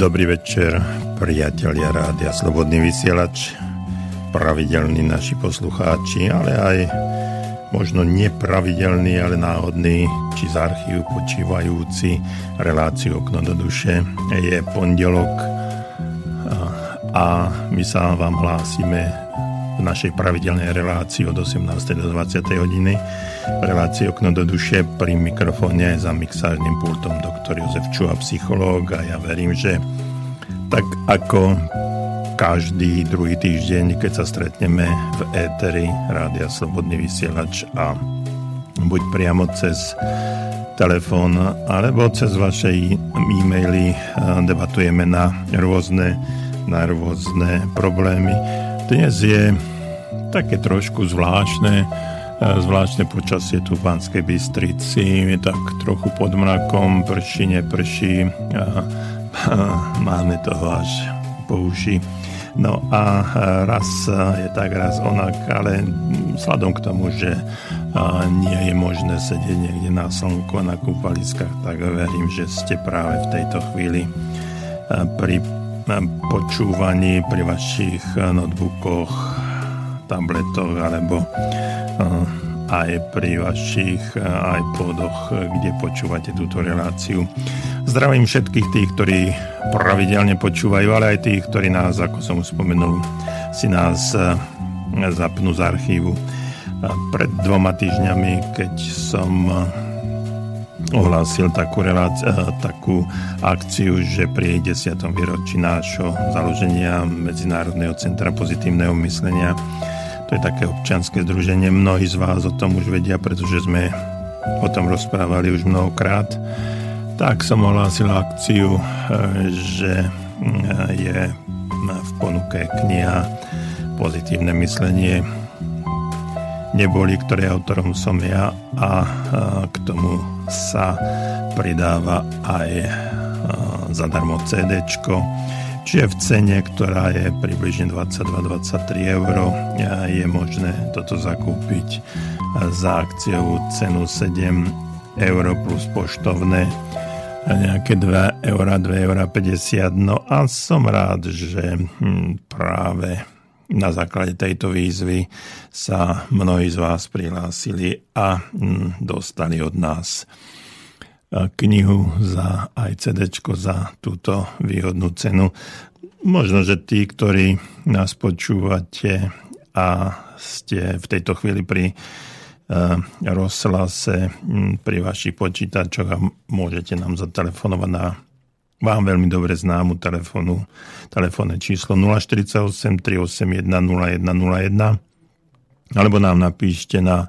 Dobrý večer, priatelia Rádia Slobodný vysielač, pravidelní naši poslucháči, ale aj možno nepravidelný, ale náhodný, či z archívu počívajúci reláciu Okno do duše. Je pondelok a my sa vám hlásime v našej pravidelnej relácii od 18. do 20. hodiny. V relácii Okno do duše pri mikrofóne za mixážnym pultom doktor Jozef Čuha, psychológ a ja verím, že tak ako každý druhý týždeň, keď sa stretneme v éteri Rádia Slobodný vysielač a buď priamo cez telefón alebo cez vaše e-maily debatujeme na rôzne, na rôzne problémy. Dnes je také trošku zvláštne, zvláštne počasie tu v Banskej Bystrici, tak trochu pod mrakom, prší, neprší, a, a máme toho až po uši. No a raz je tak, raz onak, ale sladom k tomu, že nie je možné sedieť niekde na slnku a na kúpaliskách, tak verím, že ste práve v tejto chvíli pri počúvaní pri vašich notebookoch, tabletoch alebo aj pri vašich iPodoch, kde počúvate túto reláciu. Zdravím všetkých tých, ktorí pravidelne počúvajú, ale aj tých, ktorí nás, ako som spomenul, si nás e, zapnú z archívu. Pred dvoma týždňami, keď som e, ohlásil takú, reláci- e, takú akciu, že pri 10. výročí nášho založenia Medzinárodného centra pozitívneho myslenia to je také občianske združenie. Mnohí z vás o tom už vedia, pretože sme o tom rozprávali už mnohokrát. Tak som ohlásil akciu, e, že e, je v ponuke kniha Pozitívne myslenie neboli, ktoré autorom som ja a e, k tomu sa pridáva aj zadarmo CDčko Čiže v cene, ktorá je približne 22-23 eur, je možné toto zakúpiť za akciovú cenu 7 eur plus poštovné nejaké 2 eur, 2 eur 50. No a som rád, že hm, práve na základe tejto výzvy sa mnohí z vás prihlásili a hm, dostali od nás knihu za aj CD za túto výhodnú cenu. Možno, že tí, ktorí nás počúvate a ste v tejto chvíli pri rozhlase pri vašich počítačoch a môžete nám zatelefonovať na vám veľmi dobre známu telefónu, telefónne číslo 048 381 0101 alebo nám napíšte na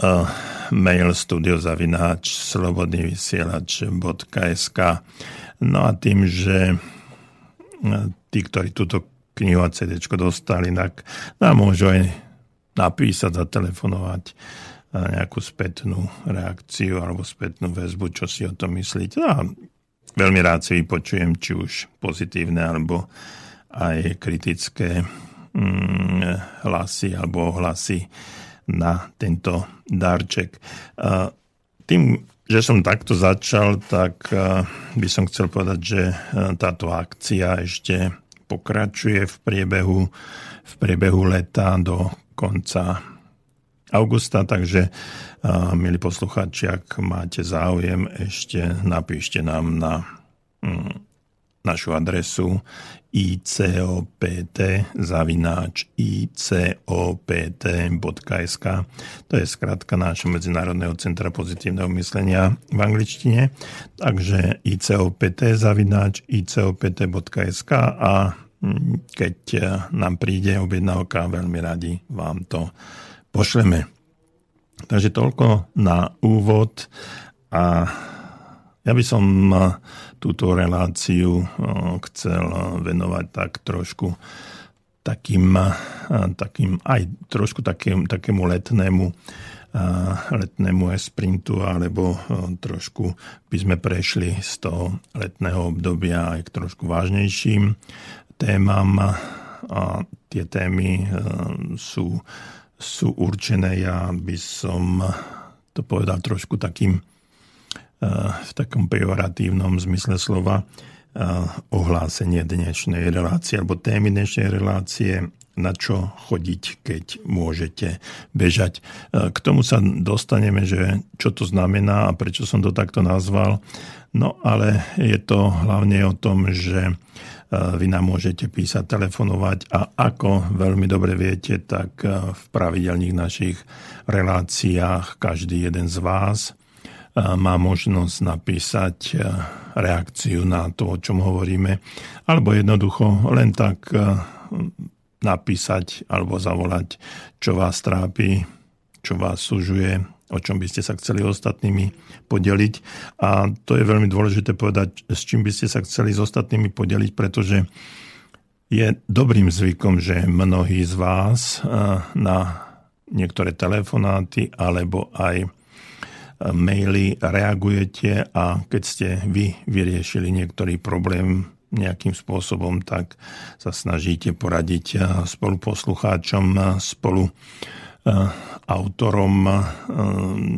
uh, mail studiozavináč slobodnyvysielač.sk No a tým, že tí, ktorí túto knihu a CD dostali, tak nám môžu aj napísať, zatelefonovať nejakú spätnú reakciu alebo spätnú väzbu, čo si o tom myslíte. No a veľmi rád si vypočujem, či už pozitívne alebo aj kritické mm, hlasy alebo hlasy na tento darček. Tým, že som takto začal, tak by som chcel povedať, že táto akcia ešte pokračuje v priebehu, v priebehu leta do konca augusta, takže milí poslucháči, ak máte záujem, ešte napíšte nám na mm, našu adresu icopt zavináč icopt.sk To je skratka nášho Medzinárodného centra pozitívneho myslenia v angličtine. Takže icopt zavináč icopt.sk a mm, keď nám príde objednávka, veľmi radi vám to pošleme. Takže toľko na úvod a ja by som túto reláciu chcel venovať tak trošku takým, takým aj trošku takým, takému letnému letnému sprintu, alebo trošku by sme prešli z toho letného obdobia aj k trošku vážnejším témam. A tie témy sú, sú určené, ja by som to povedal trošku takým v takom pejoratívnom zmysle slova, ohlásenie dnešnej relácie alebo témy dnešnej relácie na čo chodiť, keď môžete bežať. K tomu sa dostaneme, že čo to znamená a prečo som to takto nazval. No ale je to hlavne o tom, že vy nám môžete písať, telefonovať a ako veľmi dobre viete, tak v pravidelných našich reláciách každý jeden z vás má možnosť napísať reakciu na to, o čom hovoríme, alebo jednoducho len tak napísať alebo zavolať, čo vás trápi, čo vás sužuje, o čom by ste sa chceli ostatnými podeliť. A to je veľmi dôležité povedať, s čím by ste sa chceli s ostatnými podeliť, pretože je dobrým zvykom, že mnohí z vás na niektoré telefonáty alebo aj maily reagujete a keď ste vy vyriešili niektorý problém nejakým spôsobom, tak sa snažíte poradiť spolu poslucháčom, spolu autorom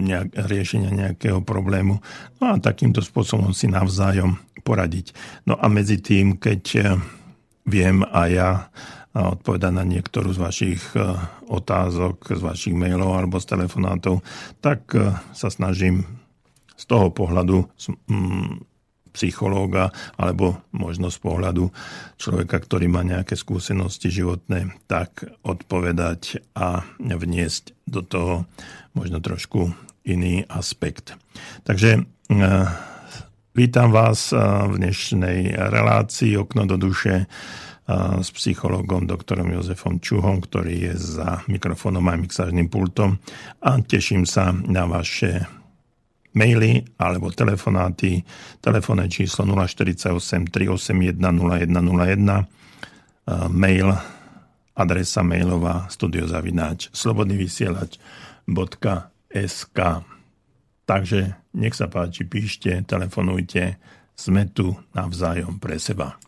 nejak, riešenia nejakého problému. No a takýmto spôsobom si navzájom poradiť. No a medzi tým, keď viem a ja odpovedať na niektorú z vašich e, otázok, z vašich mailov alebo z telefonátov, tak e, sa snažím z toho pohľadu psychológa alebo možno z pohľadu človeka, ktorý má nejaké skúsenosti životné, tak odpovedať a vniesť do toho možno trošku iný aspekt. Takže e, vítam vás v dnešnej relácii Okno do duše s psychologom doktorom Jozefom Čuhom, ktorý je za mikrofónom a mixážnym pultom a teším sa na vaše maily alebo telefonáty. Telefónne číslo 048 381 0101 mail adresa mailová studiozavináč slobodnyvysielač.sk Takže nech sa páči, píšte, telefonujte, sme tu navzájom pre seba.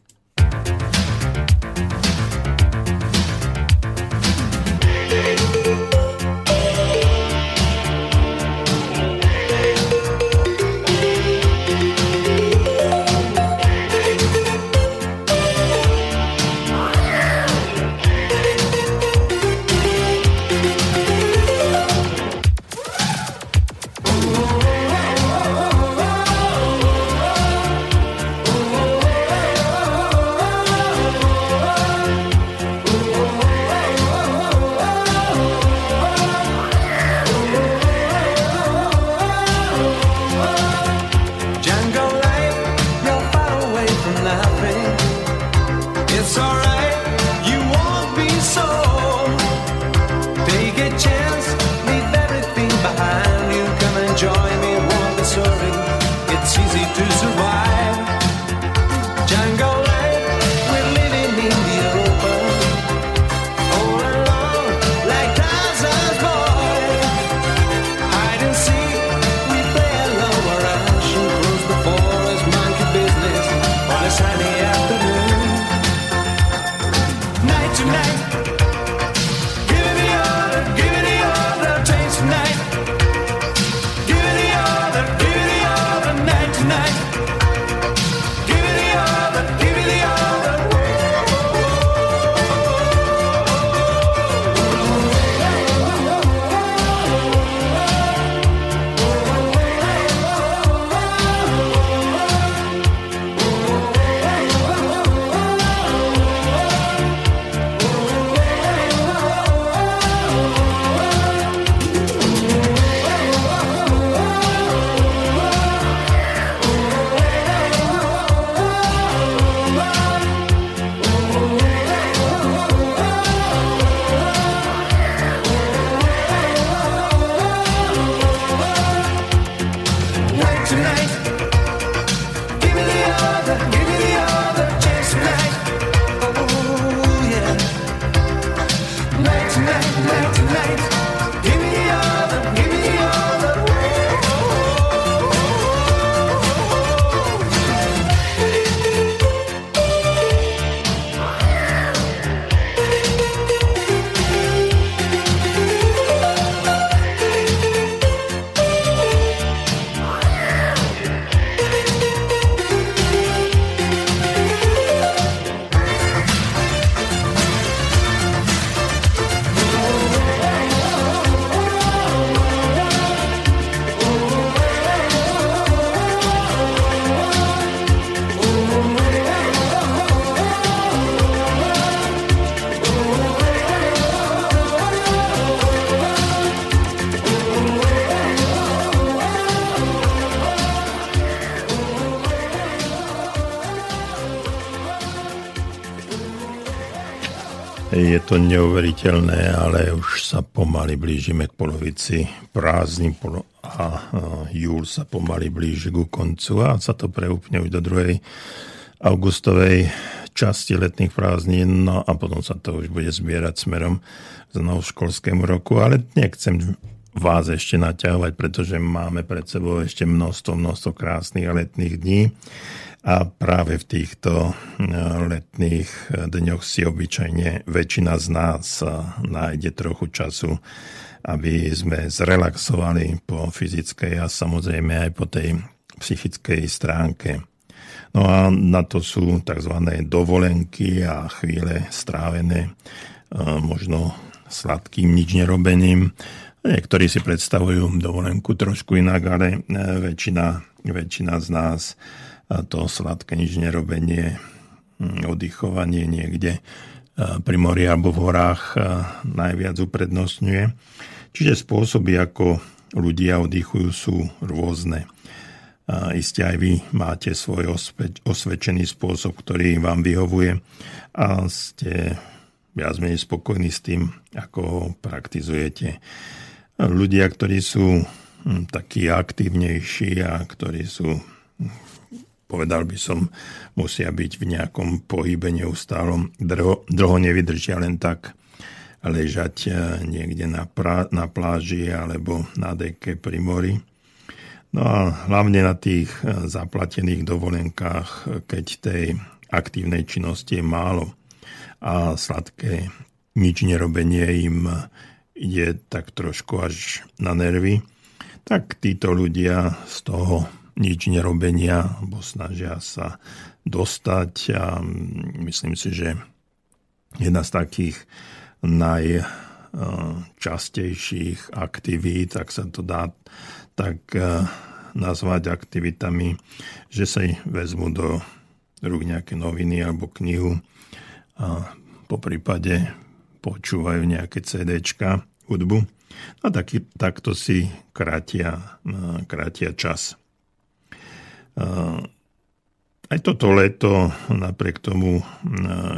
To neuveriteľné, ale už sa pomaly blížime k polovici prázdnin a júl sa pomaly blíži ku koncu a sa to preúpne už do druhej augustovej časti letných prázdnin, no a potom sa to už bude zbierať smerom z školskému roku, ale nechcem vás ešte naťahovať, pretože máme pred sebou ešte množstvo, množstvo krásnych letných dní. A práve v týchto eh, letných eh, dňoch si obyčajne väčšina z nás eh, nájde trochu času, aby sme zrelaxovali po fyzickej a samozrejme aj po tej psychickej stránke. No a na to sú tzv. dovolenky a chvíle strávené možno sladkým nič nerobením. Niektorí si predstavujú dovolenku trošku inak, ale väčšina, väčšina z nás to sladké nič nerobenie, hm, oddychovanie niekde pri mori alebo v horách najviac uprednostňuje. Čiže spôsoby, ako ľudia oddychujú, sú rôzne. Isté aj vy máte svoj osvedčený spôsob, ktorý vám vyhovuje a ste viac menej spokojní s tým, ako ho praktizujete. Ľudia, ktorí sú hm, takí aktívnejší a ktorí sú povedal by som, musia byť v nejakom pohybe neustálom. Dlho, dlho nevydržia len tak ležať eh, niekde na, pra, na pláži alebo na deke pri mori. No a hlavne na tých eh, zaplatených dovolenkách, keď tej aktívnej činnosti je málo a sladké nič nerobenie im ide tak trošku až na nervy, tak títo ľudia z toho nič nerobenia, alebo snažia sa dostať a myslím si, že jedna z takých najčastejších aktivít, tak sa to dá tak e, nazvať aktivitami, že sa vezmu do rúk nejaké noviny alebo knihu a po prípade počúvajú nejaké CDčka, hudbu a taký, takto si krátia, e, krátia čas. Aj toto leto, napriek tomu,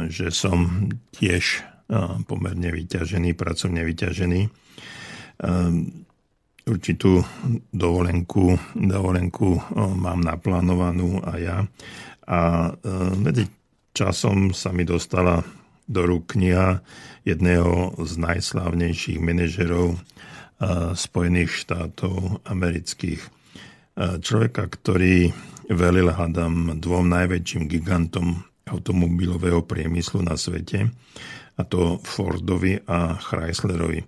že som tiež pomerne vyťažený, pracovne vyťažený, určitú dovolenku, dovolenku mám naplánovanú a ja. A medzi časom sa mi dostala do rúk kniha jedného z najslávnejších manažerov Spojených štátov amerických človeka, ktorý velil, hadam, dvom najväčším gigantom automobilového priemyslu na svete, a to Fordovi a Chryslerovi.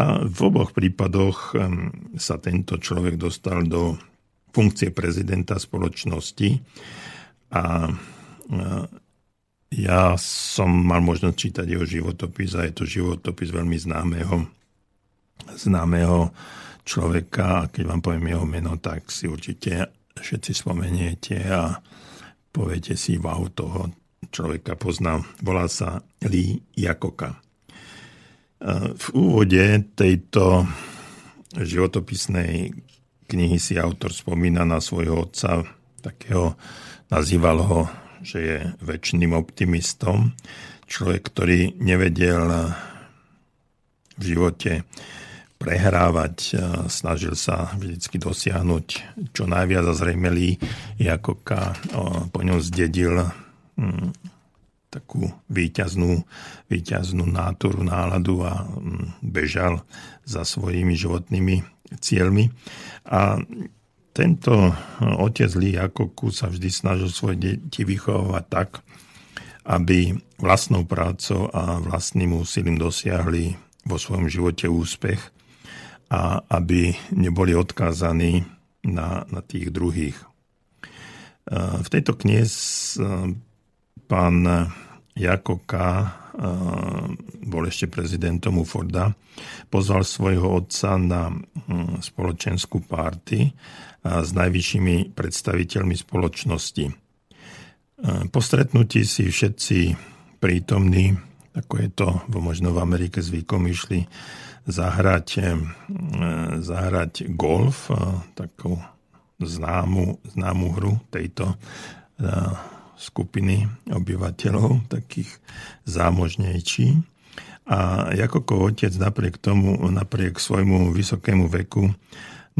A v oboch prípadoch sa tento človek dostal do funkcie prezidenta spoločnosti a ja som mal možnosť čítať jeho životopis a je to životopis veľmi známeho, známeho človeka a keď vám poviem jeho meno, tak si určite všetci spomeniete a poviete si, wow, toho človeka poznám. Volá sa Lee Jakoka. V úvode tejto životopisnej knihy si autor spomína na svojho otca, takého, nazýval ho, že je väčšným optimistom. Človek, ktorý nevedel v živote prehrávať, snažil sa vždy dosiahnuť čo najviac a zrejme Lee Jakoka po ňom zdedil hm, takú výťaznú, výťaznú náturu, náladu a hm, bežal za svojimi životnými cieľmi. A tento otec Lee Jakoku sa vždy snažil svoje deti vychovávať tak, aby vlastnou prácou a vlastným úsilím dosiahli vo svojom živote úspech a aby neboli odkázaní na, na tých druhých. V tejto knihe pán Jakoka bol ešte prezidentom Uforda, pozval svojho otca na spoločenskú párty s najvyššími predstaviteľmi spoločnosti. Po stretnutí si všetci prítomní, ako je to možno v Amerike zvykom, išli zahrať, eh, zahrať golf, eh, takú známu, známu hru tejto eh, skupiny obyvateľov, takých zámožnejší. A Jakokov otec napriek tomu, napriek svojmu vysokému veku,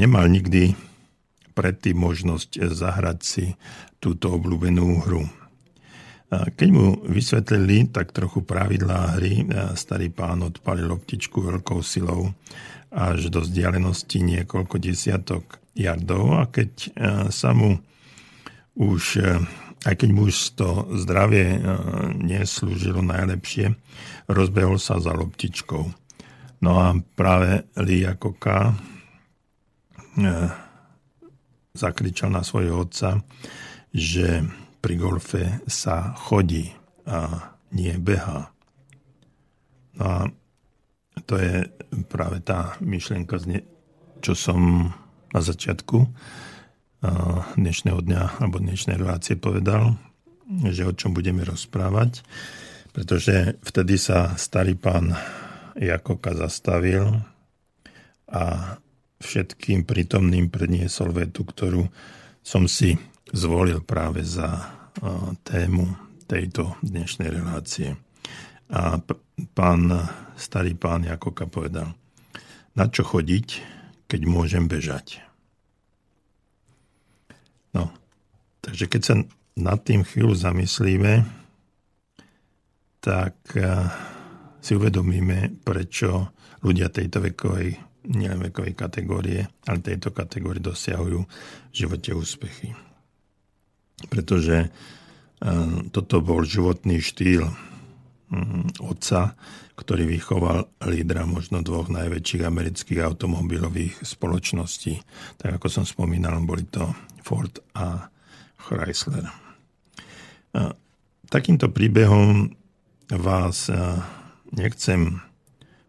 nemal nikdy predtým možnosť zahrať si túto obľúbenú hru. Keď mu vysvetlili tak trochu pravidlá hry, starý pán odpalil loptičku veľkou silou až do vzdialenosti niekoľko desiatok jardov a keď sa mu už, aj keď mu už to zdravie neslúžilo najlepšie, rozbehol sa za loptičkou. No a práve Liakoka zakričal na svojho otca, že pri golfe sa chodí a nie beha. No a to je práve tá myšlienka, čo som na začiatku dnešného dňa alebo dnešnej relácie povedal, že o čom budeme rozprávať, pretože vtedy sa starý pán Jakoka zastavil a všetkým prítomným predniesol vetu, ktorú som si zvolil práve za tému tejto dnešnej relácie. A pán, starý pán Jakoka povedal, na čo chodiť, keď môžem bežať. No, takže keď sa nad tým chvíľu zamyslíme, tak si uvedomíme, prečo ľudia tejto vekovej nielen vekovej kategórie, ale tejto kategórie dosiahujú v živote úspechy. Pretože e, toto bol životný štýl mm, otca, ktorý vychoval lídra možno dvoch najväčších amerických automobilových spoločností. Tak ako som spomínal, boli to Ford a Chrysler. E, takýmto príbehom vás e, nechcem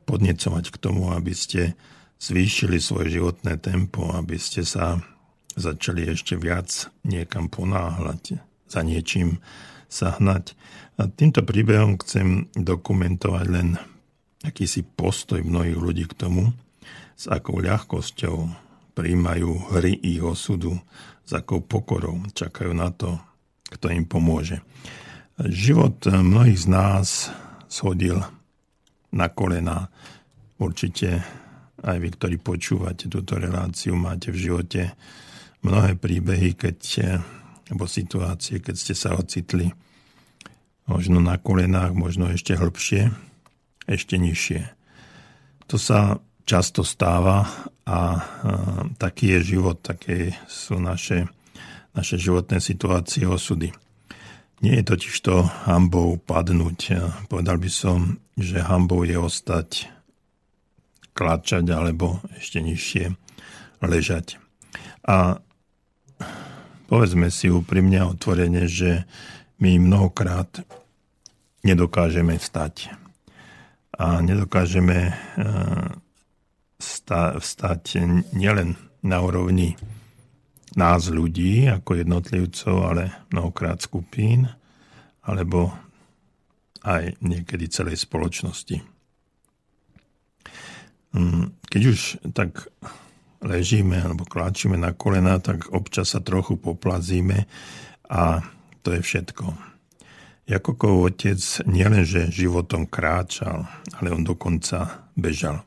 podnecovať k tomu, aby ste zvýšili svoje životné tempo, aby ste sa začali ešte viac niekam ponáhľať, za niečím sa hnať. A týmto príbehom chcem dokumentovať len akýsi postoj mnohých ľudí k tomu, s akou ľahkosťou príjmajú hry ich osudu, s akou pokorou čakajú na to, kto im pomôže. Život mnohých z nás shodil na kolena. Určite aj vy, ktorí počúvate túto reláciu, máte v živote mnohé príbehy, keď, alebo situácie, keď ste sa ocitli možno na kolenách, možno ešte hĺbšie, ešte nižšie. To sa často stáva a, taký je život, také sú naše, naše životné situácie, osudy. Nie je totiž to hambou padnúť. Povedal by som, že hambou je ostať kláčať alebo ešte nižšie ležať. A povedzme si úprimne a otvorene, že my mnohokrát nedokážeme vstať. A nedokážeme eh, vstať nielen na úrovni nás ľudí ako jednotlivcov, ale mnohokrát skupín, alebo aj niekedy celej spoločnosti. Mm, keď už tak ležíme alebo kláčime na kolena, tak občas sa trochu poplazíme a to je všetko. Jakokov otec nielenže životom kráčal, ale on dokonca bežal.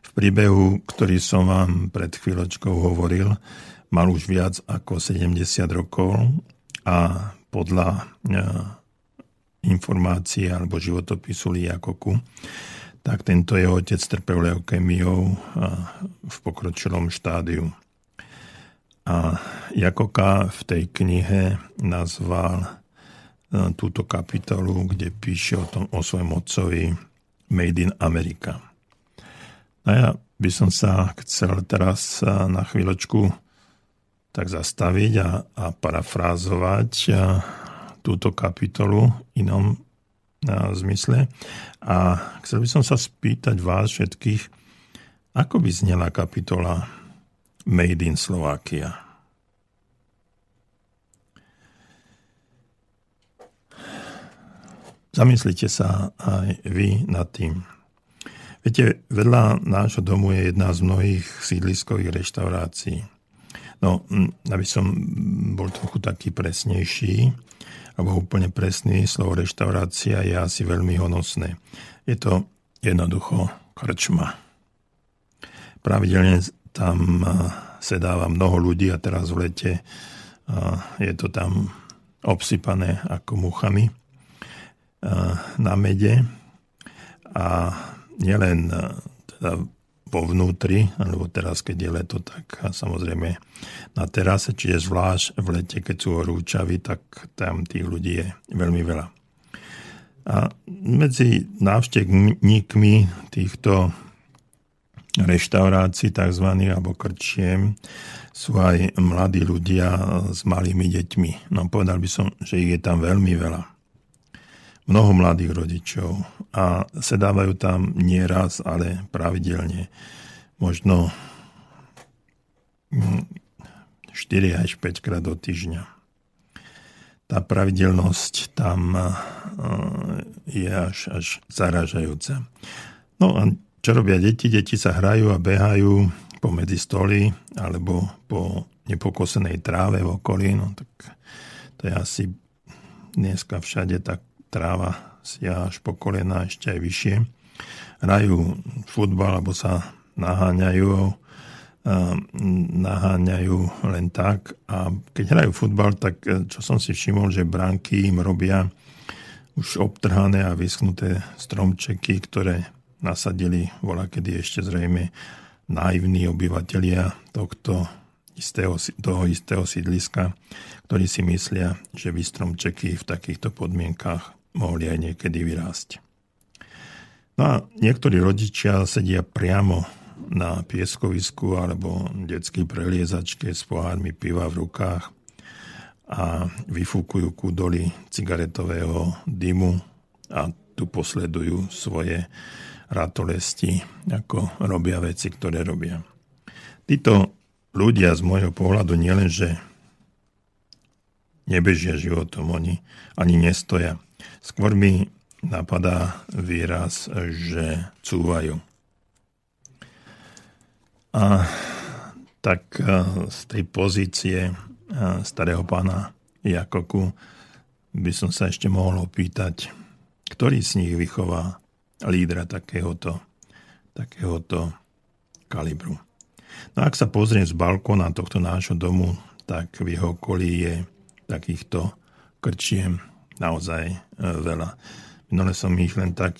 V príbehu, ktorý som vám pred chvíľočkou hovoril, mal už viac ako 70 rokov a podľa e, informácie alebo životopisu Liakoku tak tento jeho otec trpel leukémiou v pokročilom štádiu. A Jakoka v tej knihe nazval e, túto kapitolu, kde píše o, tom, o svojom otcovi Made in America. A ja by som sa chcel teraz e, na chvíľočku tak zastaviť a, a parafrázovať e, túto kapitolu inom zmysle. A chcel by som sa spýtať vás všetkých, ako by znela kapitola Made in Slovakia? Zamyslite sa aj vy nad tým. Viete, vedľa nášho domu je jedna z mnohých sídliskových reštaurácií. No, aby som bol trochu taký presnejší, alebo úplne presný, slovo reštaurácia je asi veľmi honosné. Je to jednoducho krčma. Pravidelne tam sedáva mnoho ľudí a teraz v lete je to tam obsypané ako muchami na mede. A nielen teda vo vnútri, alebo teraz, keď je leto, tak samozrejme na terase, čiže zvlášť v lete, keď sú horúčaví, tak tam tých ľudí je veľmi veľa. A medzi návštevníkmi týchto reštaurácií tzv. alebo krčiem sú aj mladí ľudia s malými deťmi. No povedal by som, že ich je tam veľmi veľa. Mnoho mladých rodičov a sedávajú tam nie raz, ale pravidelne. Možno 4 až 5 krát do týždňa. Tá pravidelnosť tam eh, je až, až zaražajúca. No a čo robia deti? Deti sa hrajú a behajú pomedzi stoly alebo po nepokosenej tráve v okolí. No tak to je asi dneska všade tak tráva si až po kolena ešte aj vyššie. Hrajú futbal alebo sa naháňajú naháňajú len tak. A keď hrajú futbal, tak e, čo som si všimol, že bránky im robia už obtrhané a vyschnuté stromčeky, ktoré nasadili vola, kedy ešte zrejme naivní obyvatelia tohto istého, toho istého sídliska, ktorí si myslia, že by stromčeky v takýchto podmienkách mohli aj niekedy vyrásť. No a niektorí rodičia sedia priamo na pieskovisku alebo detskej preliezačke s pohármi piva v rukách a vyfúkujú kúdoly cigaretového dymu a tu posledujú svoje ratolesti, ako robia veci, ktoré robia. Títo ľudia z môjho pohľadu nielenže nebežia životom, oni ani nestoja. Skôr mi napadá výraz, že cúvajú. A tak e, z tej pozície e, starého pána Jakoku by som sa ešte mohol opýtať, ktorý z nich vychová lídra takéhoto, takéhoto kalibru. No ak sa pozriem z balkóna tohto nášho domu, tak v jeho okolí je takýchto krčiem naozaj e, veľa. Minule som ich len tak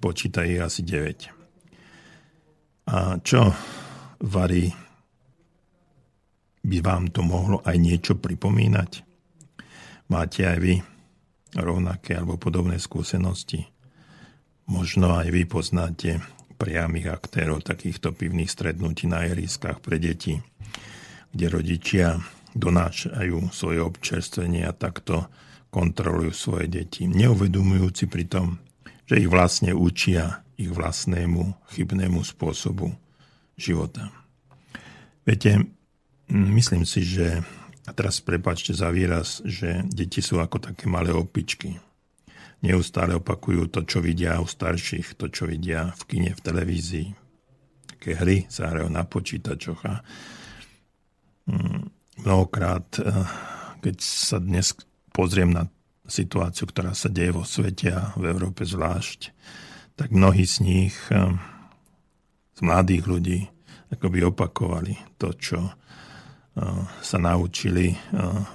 počítal ich asi 9. A čo varí by vám to mohlo aj niečo pripomínať? Máte aj vy rovnaké alebo podobné skúsenosti? Možno aj vy poznáte priamých aktérov takýchto pivných stretnutí na ihriskách pre deti, kde rodičia donášajú svoje občerstvenie a takto kontrolujú svoje deti, neuvedomujúci pritom, že ich vlastne učia ich vlastnému chybnému spôsobu života. Viete, myslím si, že, a teraz prepačte za výraz, že deti sú ako také malé opičky, neustále opakujú to, čo vidia u starších, to, čo vidia v kine, v televízii. Také hry sa hrajú na počítačoch a mnohokrát, eh, keď sa dnes pozriem na situáciu, ktorá sa deje vo svete a v Európe zvlášť, tak mnohí z nich, eh, z mladých ľudí, akoby opakovali to, čo eh, sa naučili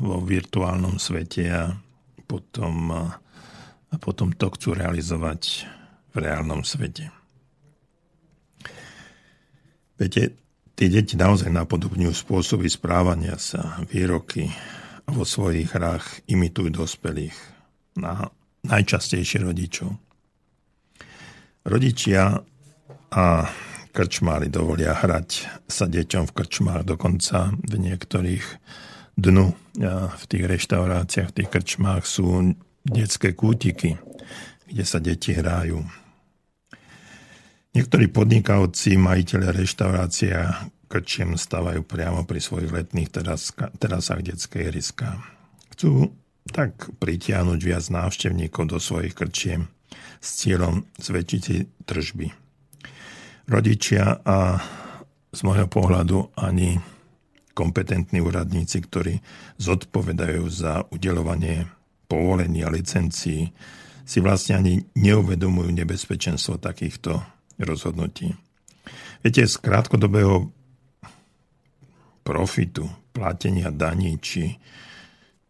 vo virtuálnom svete a potom a potom to chcú realizovať v reálnom svete. Viete, tie deti naozaj napodobňujú spôsoby správania sa, výroky vo svojich hrách imitujú dospelých, na najčastejšie rodičov. Rodičia a krčmári dovolia hrať sa deťom v krčmách, dokonca v niektorých dnu v tých reštauráciách, v tých krčmách sú detské kútiky, kde sa deti hrajú. Niektorí podnikavci, majiteľe reštaurácia krčiem stávajú priamo pri svojich letných terasách detskej ihriska. Chcú tak pritiahnuť viac návštevníkov do svojich krčiem s cieľom zväčšiť si tržby. Rodičia a z môjho pohľadu ani kompetentní úradníci, ktorí zodpovedajú za udelovanie povolení a licencií si vlastne ani neuvedomujú nebezpečenstvo takýchto rozhodnutí. Viete, z krátkodobého profitu, platenia daní či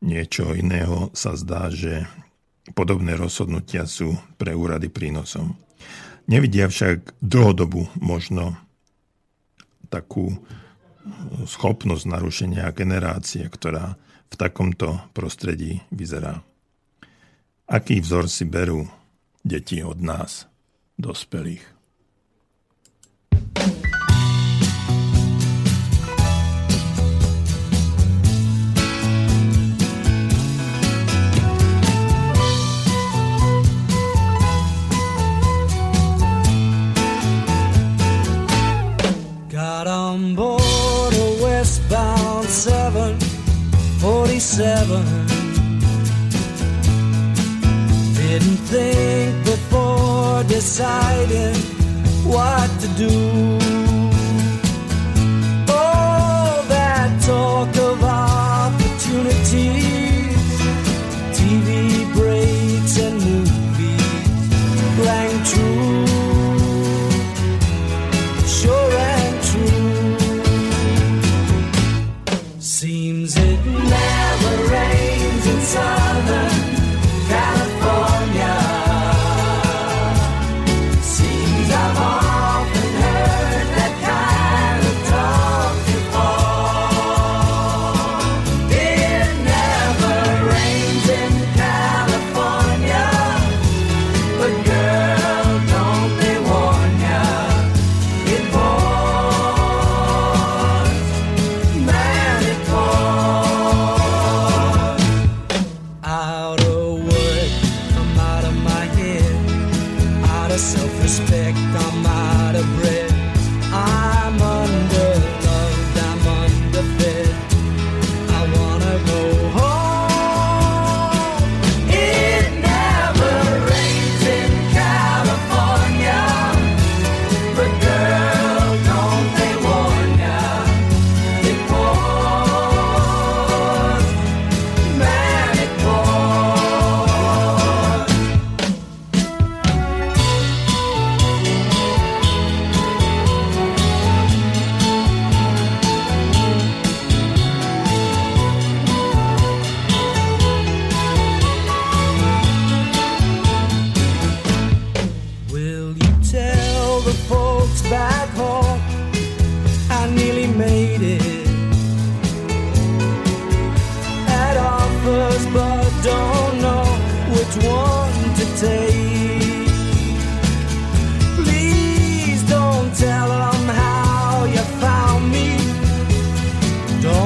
niečo iného sa zdá, že podobné rozhodnutia sú pre úrady prínosom. Nevidia však dlhodobu možno takú schopnosť narušenia generácie, ktorá v takomto prostredí vyzerá. Aký vzor si berú deti od nás, dospelých? On board a westbound 747 Didn't think before deciding what to do. Oh, that talk of opportunities TV breaks and movies rang true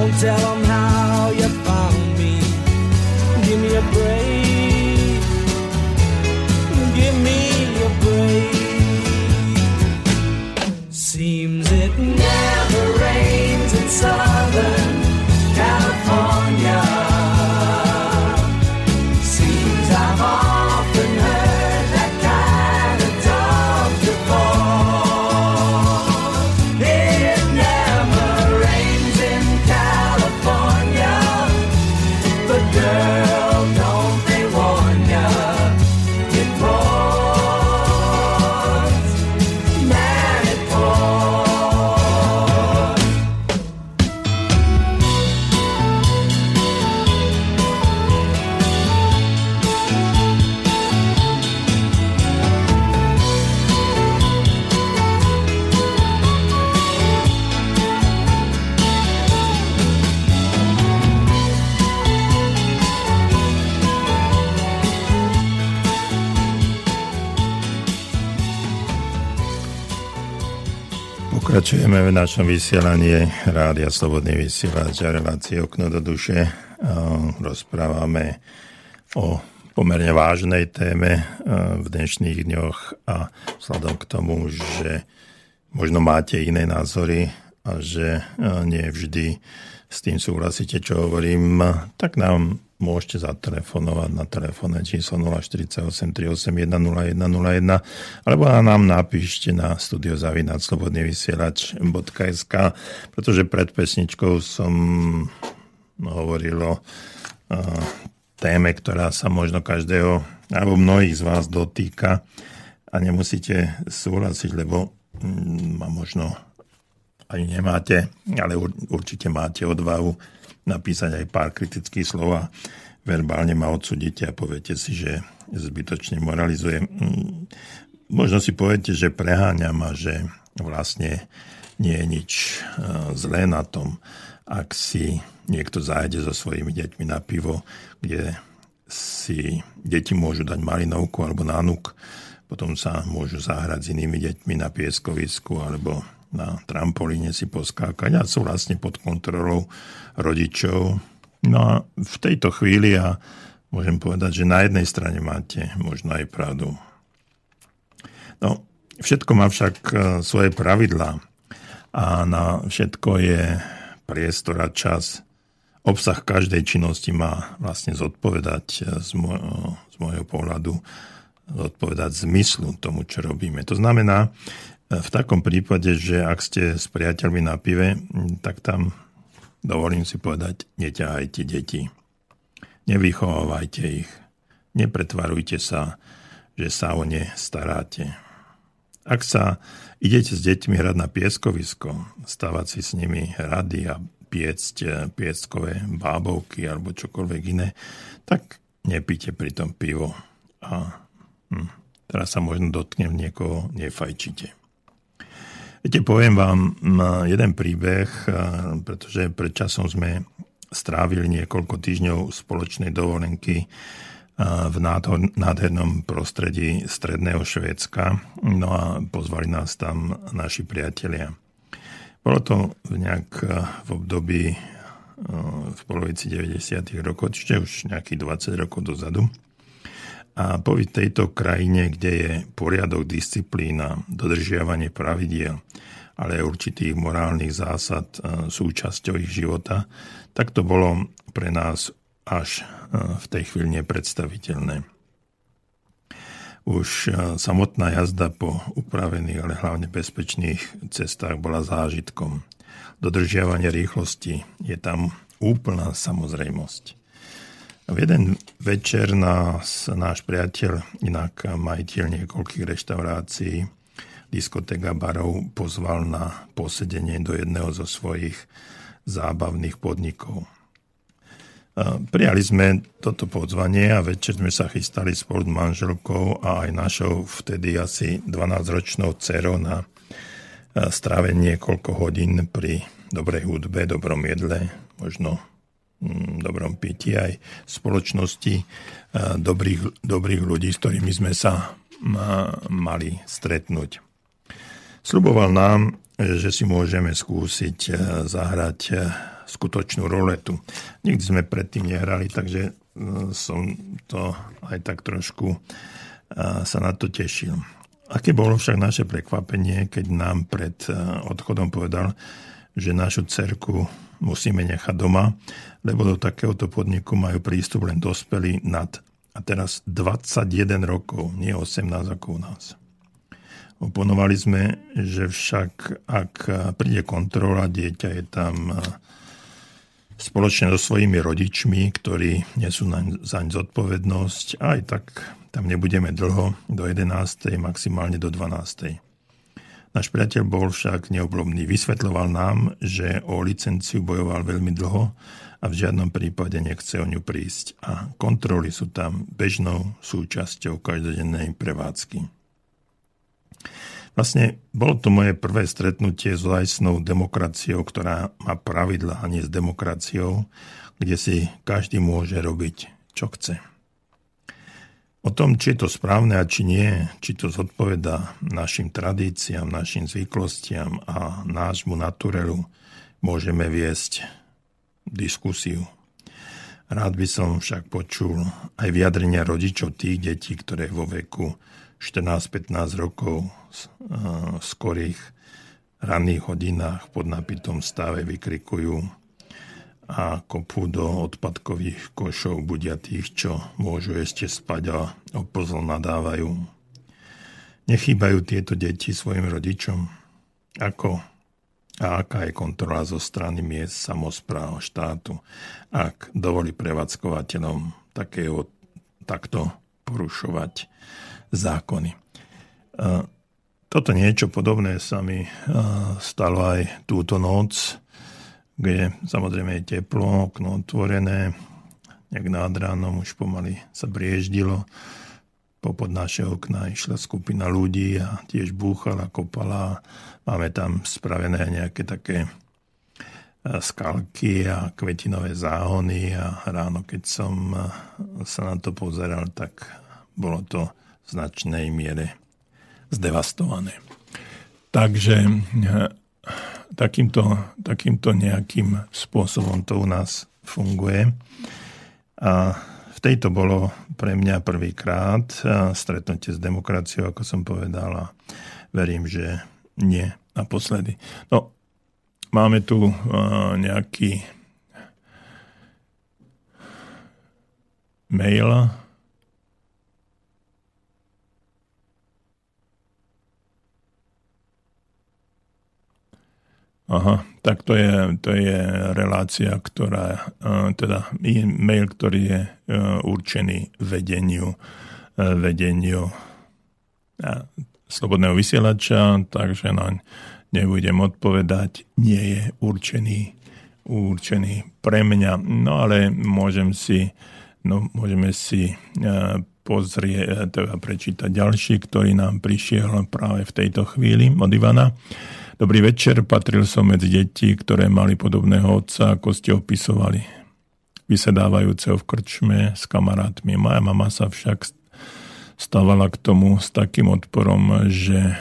Don't tell them how you found me. Give me a break. Give me a break. Seems it never rains in Pokračujeme v našom vysielaní Rádia Slobodný vysielač a relácie Okno do duše. Rozprávame o pomerne vážnej téme v dnešných dňoch a vzhľadom k tomu, že možno máte iné názory a že nie vždy s tým súhlasíte, čo hovorím, tak nám môžete zatelefonovať na telefónne číslo 048 381 0101 alebo nám napíšte na studiozavinac.slobodnyvysielač.sk pretože pred pesničkou som hovoril o téme, ktorá sa možno každého alebo mnohých z vás dotýka a nemusíte súhlasiť, lebo mm, ma možno ani nemáte, ale určite máte odvahu napísať aj pár kritických slov a verbálne ma odsudíte a poviete si, že zbytočne moralizujem. Mm, možno si poviete, že preháňam a že vlastne nie je nič e, zlé na tom, ak si niekto zájde so svojimi deťmi na pivo, kde si deti môžu dať malinovku alebo nánuk, potom sa môžu zahrať s inými deťmi na pieskovisku alebo na trampolíne si poskákať a sú vlastne pod kontrolou rodičov. No a v tejto chvíli ja môžem povedať, že na jednej strane máte možno aj pravdu. No, všetko má však e, svoje pravidlá a na všetko je priestor a čas obsah každej činnosti má vlastne zodpovedať eh, z, môjho, z môjho pohľadu zodpovedať zmyslu tomu, čo robíme. To znamená, v takom prípade, že ak ste s priateľmi na pive, tak tam, dovolím si povedať, neťahajte deti. Nevychovávajte ich. Nepretvarujte sa, že sa o ne staráte. Ak sa idete s deťmi hrať na pieskovisko, stávať si s nimi rady a piecť eh, pieskové bábovky alebo čokoľvek iné, tak nepíte pri tom pivo. A hm, teraz sa možno dotknem niekoho, nefajčite. Viete, poviem vám jeden príbeh, eh, pretože pred časom sme strávili niekoľko týždňov spoločnej dovolenky v nádhernom prostredí stredného Švédska. No a pozvali nás tam naši priatelia. Bolo to nejak eh, v období v polovici 90. rokov, čiže už nejakých 20 rokov dozadu. A po tejto krajine, kde je poriadok, disciplína, dodržiavanie pravidiel, ale aj určitých morálnych zásad eh, súčasťou ich života, tak to bolo pre nás až v tej chvíli nepredstaviteľné. Už e, samotná jazda po upravených, ale hlavne bezpečných cestách bola zážitkom. Dodržiavanie rýchlosti je tam úplná samozrejmosť. V jeden večer nás náš priateľ, inak majiteľ niekoľkých reštaurácií, diskotek a barov, pozval na posedenie do jedného zo svojich zábavných podnikov. Prijali sme toto pozvanie a večer sme sa chystali spolu s manželkou a aj našou vtedy asi 12-ročnou dcerou na strávenie niekoľko hodín pri dobrej hudbe, dobrom jedle, možno dobrom pití aj spoločnosti dobrých, dobrých ľudí, s ktorými sme sa mali stretnúť. Sluboval nám, že si môžeme skúsiť zahrať skutočnú roletu. Nikdy sme predtým nehrali, takže e, som to aj tak trošku e, sa na to tešil. Aké bolo však naše prekvapenie, keď nám pred e, odchodom povedal, že našu cerku musíme nechať doma, lebo do takéhoto podniku majú prístup len dospelí nad a teraz 21 rokov, nie 18 ako u nás. Oponovali sme, že však ak príde kontrola, dieťa je tam spoločne so svojimi rodičmi, ktorí nesú naň, zaň zodpovednosť. Aj tak tam nebudeme dlho, do 11. maximálne do 12. Náš priateľ bol však neoblomný. Vysvetloval nám, že o licenciu bojoval veľmi dlho a v žiadnom prípade nechce o ňu prísť. A kontroly sú tam bežnou súčasťou každodennej prevádzky. Vlastne bolo to moje prvé stretnutie s lajsnou demokraciou, ktorá má pravidla a nie s demokraciou, kde si každý môže robiť, čo chce. O tom, či je to správne a či nie, či to zodpoveda našim tradíciám, našim zvyklostiam a nášmu naturelu, môžeme viesť diskusiu. Rád by som však počul aj vyjadrenia rodičov tých detí, ktoré vo veku 14-15 rokov v skorých ranných hodinách pod napitom stave vykrikujú a kopú do odpadkových košov budia tých, čo môžu ešte spať a opozol nadávajú. Nechýbajú tieto deti svojim rodičom? Ako a aká je kontrola zo strany miest samozpráv štátu, ak dovolí prevádzkovateľom takého, takto porušovať zákony. Toto niečo podobné sa mi stalo aj túto noc, kde samozrejme je teplo, okno otvorené, nejak nad ránom už pomaly sa brieždilo. Popod naše okna išla skupina ľudí a tiež búchala, kopala. Máme tam spravené nejaké také skalky a kvetinové záhony a ráno, keď som sa na to pozeral, tak bolo to v značnej miere zdevastované. Takže takýmto, takýmto nejakým spôsobom to u nás funguje. A tejto bolo pre mňa prvýkrát stretnutie s demokraciou, ako som povedal, a verím, že nie naposledy. No, Máme tu nejaký mail. Aha, tak to je, to je relácia, ktorá, teda mail, ktorý je určený vedeniu, vedeniu slobodného vysielača, takže naň nebudem odpovedať, nie je určený, určený pre mňa. No ale môžem si, no, môžeme si e, pozrieť, e, teda prečítať ďalší, ktorý nám prišiel práve v tejto chvíli od Ivana. Dobrý večer, patril som medzi deti, ktoré mali podobného otca, ako ste opisovali. Vysedávajúceho v krčme s kamarátmi. Moja mama sa však stávala k tomu s takým odporom, že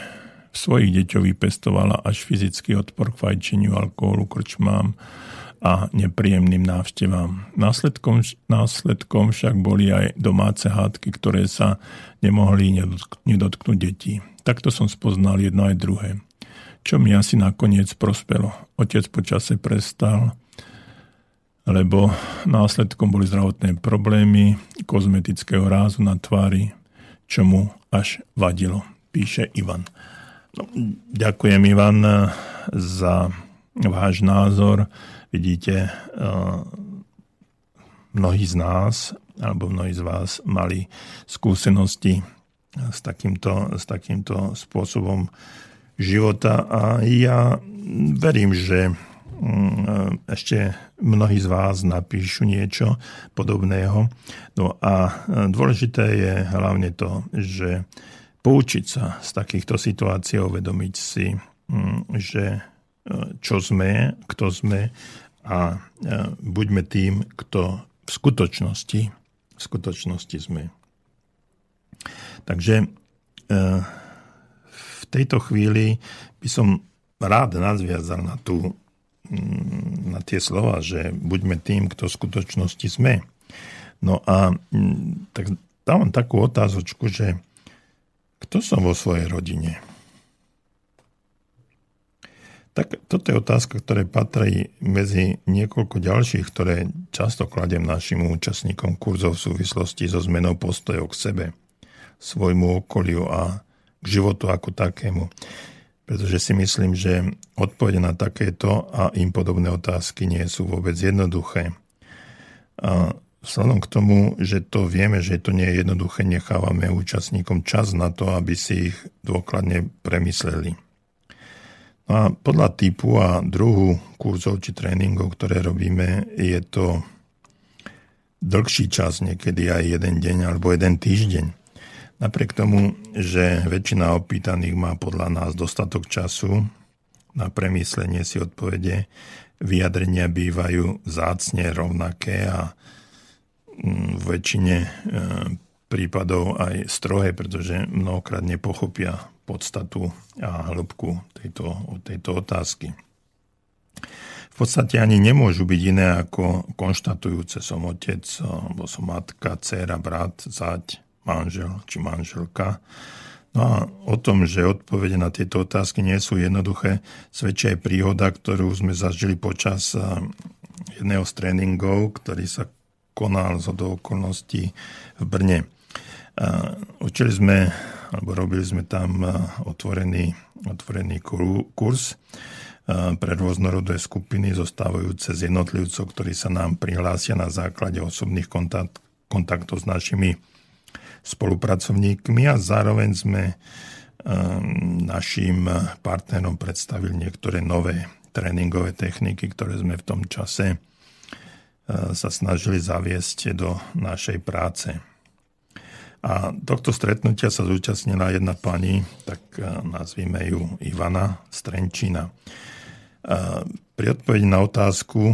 svojich deťov vypestovala až fyzický odpor k fajčeniu, alkoholu, krčmám a nepríjemným návštevám. Následkom, následkom však boli aj domáce hádky, ktoré sa nemohli nedotknúť detí. Takto som spoznal jedno aj druhé. Čo mi asi nakoniec prospelo. Otec počase prestal, lebo následkom boli zdravotné problémy, kozmetického rázu na tvári, čo mu až vadilo, píše Ivan. No, ďakujem Ivan za váš názor. Vidíte, eh, mnohí z nás alebo mnohí z vás mali skúsenosti s takýmto, s takýmto spôsobom života a ja verím, že mm, ešte mnohí z vás napíšu niečo podobného. No a dôležité je hlavne to, že poučiť sa z takýchto situácií, uvedomiť si, mm, že e, čo sme, kto sme a e, buďme tým, kto v skutočnosti, v skutočnosti sme. Takže e, tejto chvíli by som rád nadviazal na, tú, mm, na tie slova, že buďme tým, kto v skutočnosti sme. No a mm, tak dávam takú otázočku, že kto som vo svojej rodine? Tak toto je otázka, ktoré patrí medzi niekoľko ďalších, ktoré často kladem našim účastníkom kurzov v súvislosti so zmenou postojov k sebe, svojmu okoliu a k životu ako takému. Pretože si myslím, že odpovede na takéto a im podobné otázky nie sú vôbec jednoduché. A Vzhľadom k tomu, že to vieme, že to nie je jednoduché, nechávame účastníkom čas na to, aby si ich dôkladne premysleli. No a podľa typu a druhu kurzov či tréningov, ktoré robíme, je to dlhší čas, niekedy aj jeden deň alebo jeden týždeň. Napriek tomu, že väčšina opýtaných má podľa nás dostatok času na premyslenie si odpovede, vyjadrenia bývajú zácne rovnaké a v väčšine e, prípadov aj strohé, pretože mnohokrát nepochopia podstatu a hĺbku tejto, tejto otázky. V podstate ani nemôžu byť iné ako konštatujúce som otec, alebo som matka, dcera, brat, zať, manžel či manželka. No a o tom, že odpovede na tieto otázky nie sú jednoduché, svedčí aj príhoda, ktorú sme zažili počas e, jedného z tréningov, ktorý sa konal z okolností v Brne. Učili sme, alebo robili sme tam otvorený, otvorený kurz pre rôznorodé skupiny zostávajúce z jednotlivcov, ktorí sa nám prihlásia na základe osobných kontakt, kontaktov s našimi spolupracovníkmi a zároveň sme našim partnerom predstavili niektoré nové tréningové techniky, ktoré sme v tom čase sa snažili zaviesť do našej práce. A tohto stretnutia sa zúčastnila jedna pani, tak nazvime ju Ivana Strenčina. Pri odpovedi na otázku,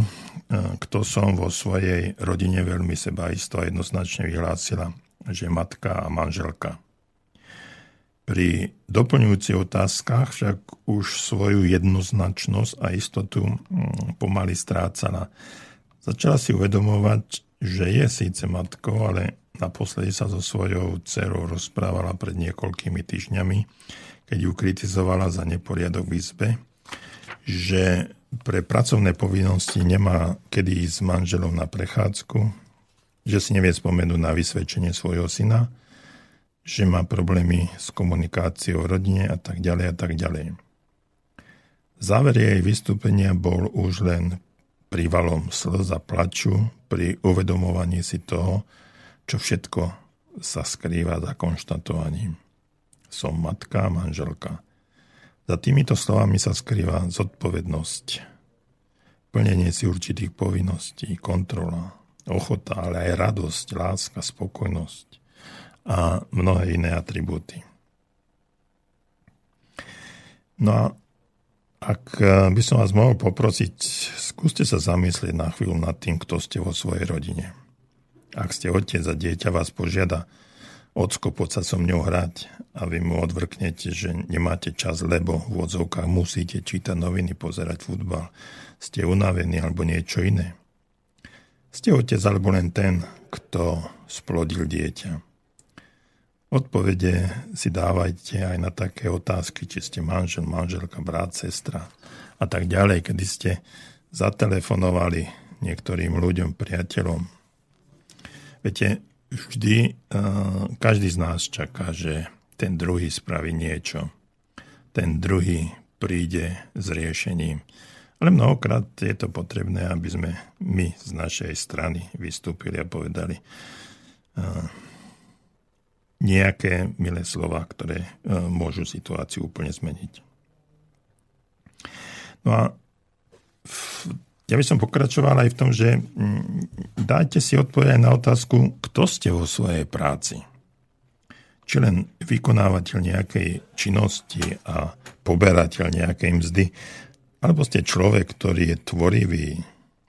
kto som vo svojej rodine veľmi sebaisto a jednoznačne vyhlásila, že matka a manželka. Pri doplňujúcich otázkach však už svoju jednoznačnosť a istotu mm, pomaly strácala. Začala si uvedomovať, že je síce matkou, ale naposledy sa so svojou dcerou rozprávala pred niekoľkými týždňami, keď ju kritizovala za neporiadok v izbe, že pre pracovné povinnosti nemá kedy ísť s manželom na prechádzku, že si nevie spomenúť na vysvedčenie svojho syna, že má problémy s komunikáciou v rodine a tak ďalej a tak ďalej. Záver jej vystúpenia bol už len prívalom slz a plaču pri uvedomovaní si toho, čo všetko sa skrýva za konštatovaním. Som matka a manželka. Za týmito slovami sa skrýva zodpovednosť, plnenie si určitých povinností, kontrola, ochota, ale aj radosť, láska, spokojnosť a mnohé iné atribúty. No a ak by som vás mohol poprosiť, skúste sa zamyslieť na chvíľu nad tým, kto ste vo svojej rodine. Ak ste otec a dieťa vás požiada, ocko, poď sa so mňou hrať a vy mu odvrknete, že nemáte čas, lebo v odzovkách musíte čítať noviny, pozerať futbal, ste unavení alebo niečo iné. Ste otec alebo len ten, kto splodil dieťa. Odpovede si dávajte aj na také otázky, či ste manžel, manželka, brat, sestra a tak ďalej, kedy ste zatelefonovali niektorým ľuďom, priateľom. Viete, vždy uh, každý z nás čaká, že ten druhý spraví niečo. Ten druhý príde s riešením. Ale mnohokrát je to potrebné, aby sme my z našej strany vystúpili a povedali uh, nejaké milé slova, ktoré uh, môžu situáciu úplne zmeniť. No a ja by som pokračoval aj v tom, že mm, dajte si odpovedať na otázku, kto ste vo svojej práci. Či len vykonávateľ nejakej činnosti a poberateľ nejakej mzdy, alebo ste človek, ktorý je tvorivý,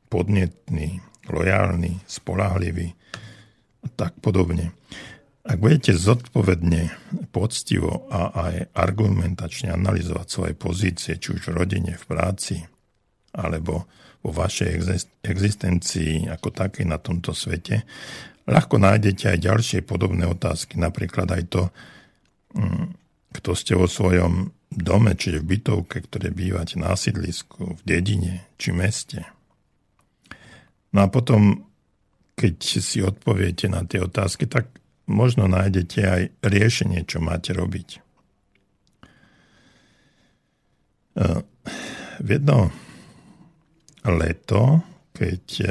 podnetný, lojálny, spolahlivý a tak podobne. Ak budete zodpovedne, poctivo a aj argumentačne analyzovať svoje pozície, či už v rodine, v práci, alebo vo vašej existencii ako takej na tomto svete, ľahko nájdete aj ďalšie podobné otázky, napríklad aj to, mm, kto ste vo svojom dome, čiže v bytovke, ktoré bývate na sídlisku, v dedine či meste. No a potom, keď si odpoviete na tie otázky, tak možno nájdete aj riešenie, čo máte robiť. E, v jedno leto, keď eh,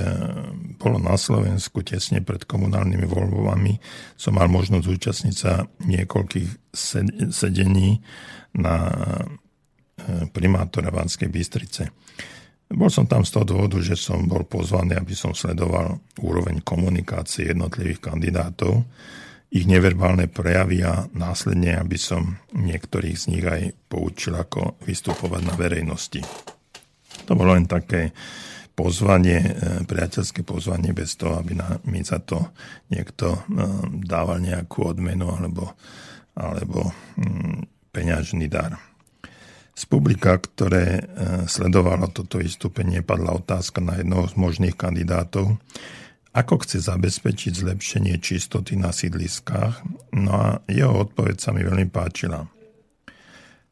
bolo na Slovensku tesne pred komunálnymi voľbami, som mal možnosť zúčastniť sa niekoľkých sedení na eh, primátora Banskej Bystrice. Bol som tam z toho dôvodu, že som bol pozvaný, aby som sledoval úroveň komunikácie jednotlivých kandidátov, ich neverbálne prejavy a následne, aby som niektorých z nich aj poučil, ako vystupovať na verejnosti. To bolo len také pozvanie, e, priateľské pozvanie bez toho, aby mi za to niekto e, dával nejakú odmenu alebo, alebo mm, peňažný dar. Z publika, ktoré e, sledovalo toto vystúpenie, padla otázka na jednoho z možných kandidátov, ako chce zabezpečiť zlepšenie čistoty na sídliskách, no a jeho odpoveď sa mi veľmi páčila.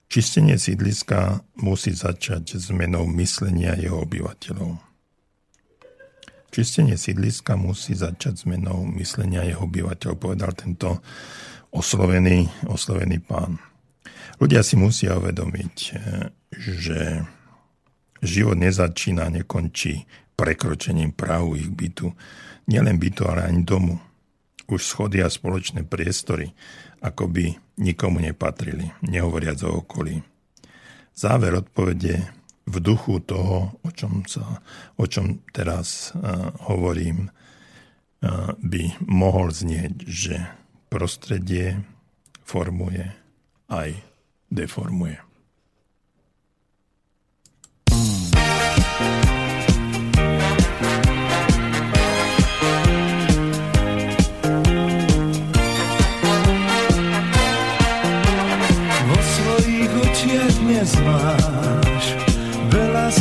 Čistenie sídliska musí začať zmenou myslenia jeho obyvateľov. Čistenie sídliska musí začať zmenou myslenia jeho obyvateľov, povedal tento oslovený, oslovený pán. Ľudia si musia uvedomiť, že život nezačína, nekončí prekročením prahu ich bytu. Nielen bytu, ale ani domu. už schody a spoločné priestory, ako by nikomu nepatrili, nehovoriac o okolí. Záver odpovede v duchu toho, o čom, sa, o čom teraz uh, hovorím, uh, by mohol znieť, že prostredie formuje aj deformuje.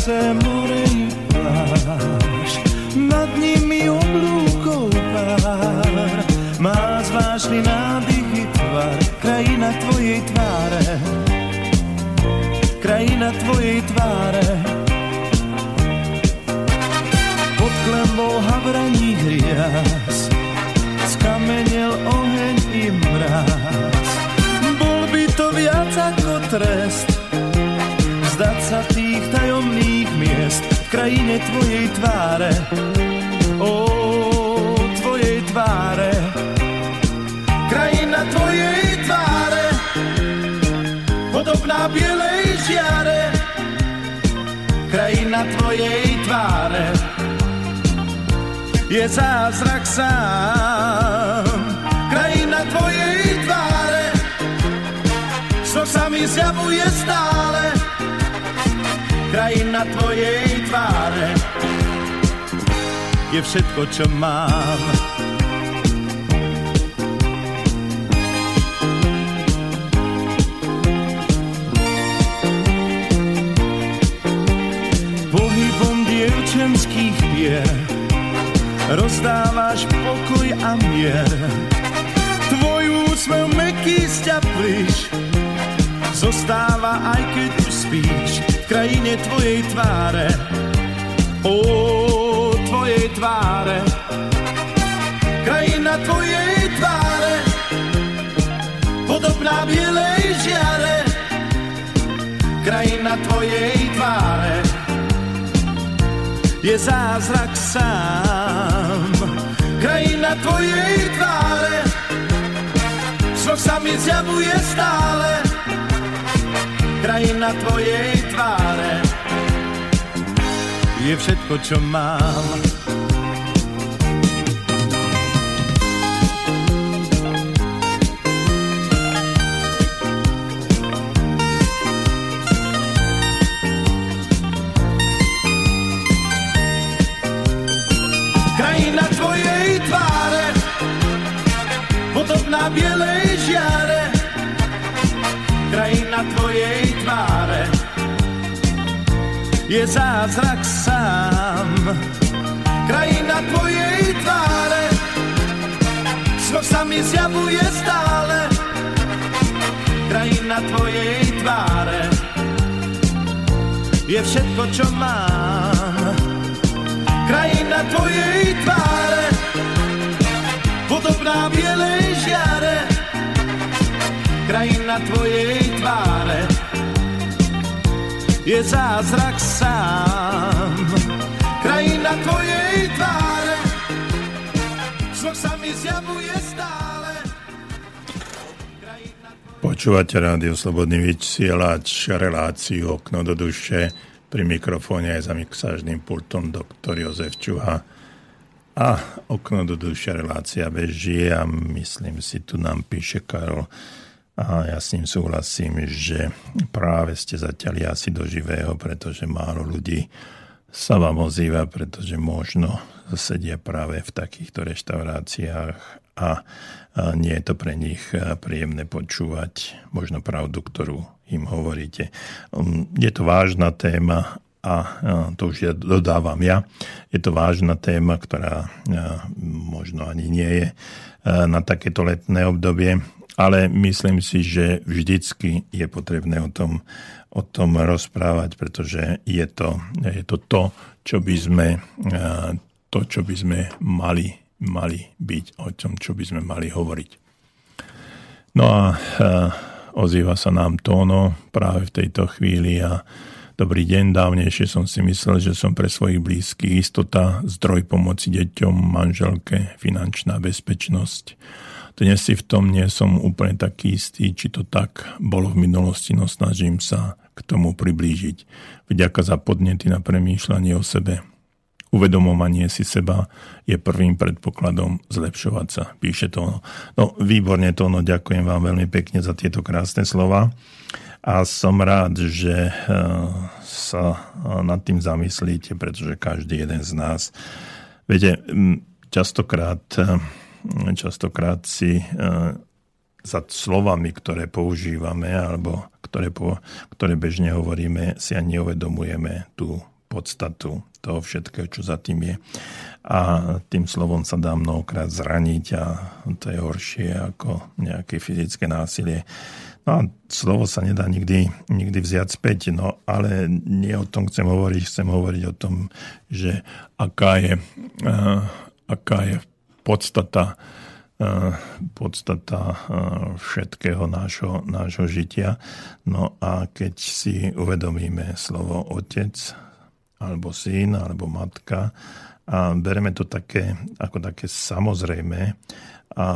More i pláž, nad nimi oblúkov pár, má zvláštny nádych i tvar, krajina tvojej tváre, krajina tvojej tváre. Pod klembou havraní hriaz, skamenel oheň i mráz, bol by to viac ako trest, vzdať sa tajomných miest v krajine tvojej tváre. Ó, tvojej tváre. Krajina tvojej tváre, podobná bielej žiare. Krajina tvojej tváre je zázrak sám. Krajina tvojej tváre, so sa mi zjavuje stále krajina tvojej tváre je všetko, čo mám. Pohybom dievčenských pier rozdávaš pokoj a mier. Tvoj úsmev meký sťa zostáva aj keď už spíš krajine tvojej tváre. O tvojej tváre. Krajina tvojej tváre. Podobná bielej žiare. Krajina tvojej tváre. Je zázrak sám. Krajina tvojej tváre. Snoh sa mi zjavuje stále krajina tvojej tváre je všetko, čo mám. Krajina tvojej tváre, podobná bielej tvojej tváre je zázrak sám. Krajina tvojej tváre snok sa mi zjavuje stále. Krajina tvojej tváre je všetko, čo mám. Krajina tvojej tváre podobná bielej žiare krajina tvojej tváre je zázrak sám. Krajina tvojej tváre, snok sa mi zjavuje stále. Počúvate rádio Slobodný vysielač, reláciu Okno do duše, pri mikrofóne aj za mixážnym pultom doktor Jozef Čuha. A Okno do duše relácia beží a myslím si, tu nám píše Karol a ja s ním súhlasím, že práve ste zatiaľ asi do živého, pretože málo ľudí sa vám ozýva, pretože možno sedia práve v takýchto reštauráciách a nie je to pre nich príjemné počúvať možno pravdu, ktorú im hovoríte. Um, je to vážna téma a to už ja dodávam ja. Je to vážna téma, ktorá možno ani nie je na takéto letné obdobie ale myslím si, že vždycky je potrebné o tom, o tom rozprávať, pretože je to, je to to, čo by sme, to, čo by sme mali, mali byť, o tom, čo by sme mali hovoriť. No a ozýva sa nám Tóno práve v tejto chvíli a Dobrý deň, dávnejšie som si myslel, že som pre svojich blízkych istota, zdroj pomoci deťom, manželke, finančná bezpečnosť. Dnes si v tom nie som úplne taký istý, či to tak bolo v minulosti, no snažím sa k tomu priblížiť. Vďaka za podnety na premýšľanie o sebe. Uvedomovanie si seba je prvým predpokladom zlepšovať sa, píše to. No, výborne to ono, ďakujem vám veľmi pekne za tieto krásne slova a som rád, že eh, sa eh, nad tým zamyslíte, pretože každý jeden z nás, viete, častokrát, eh, častokrát si za slovami, ktoré používame alebo ktoré, po, ktoré bežne hovoríme, si ani neuvedomujeme tú podstatu toho všetkého, čo za tým je. A tým slovom sa dá mnohokrát zraniť a to je horšie ako nejaké fyzické násilie. No a slovo sa nedá nikdy, nikdy vziať späť, no ale nie o tom chcem hovoriť, chcem hovoriť o tom, že aká je, uh, aká je podstata, uh, podstata uh, všetkého nášho, nášho žitia. No a keď si uvedomíme slovo otec, alebo syn, alebo matka a bereme to také, ako také samozrejme a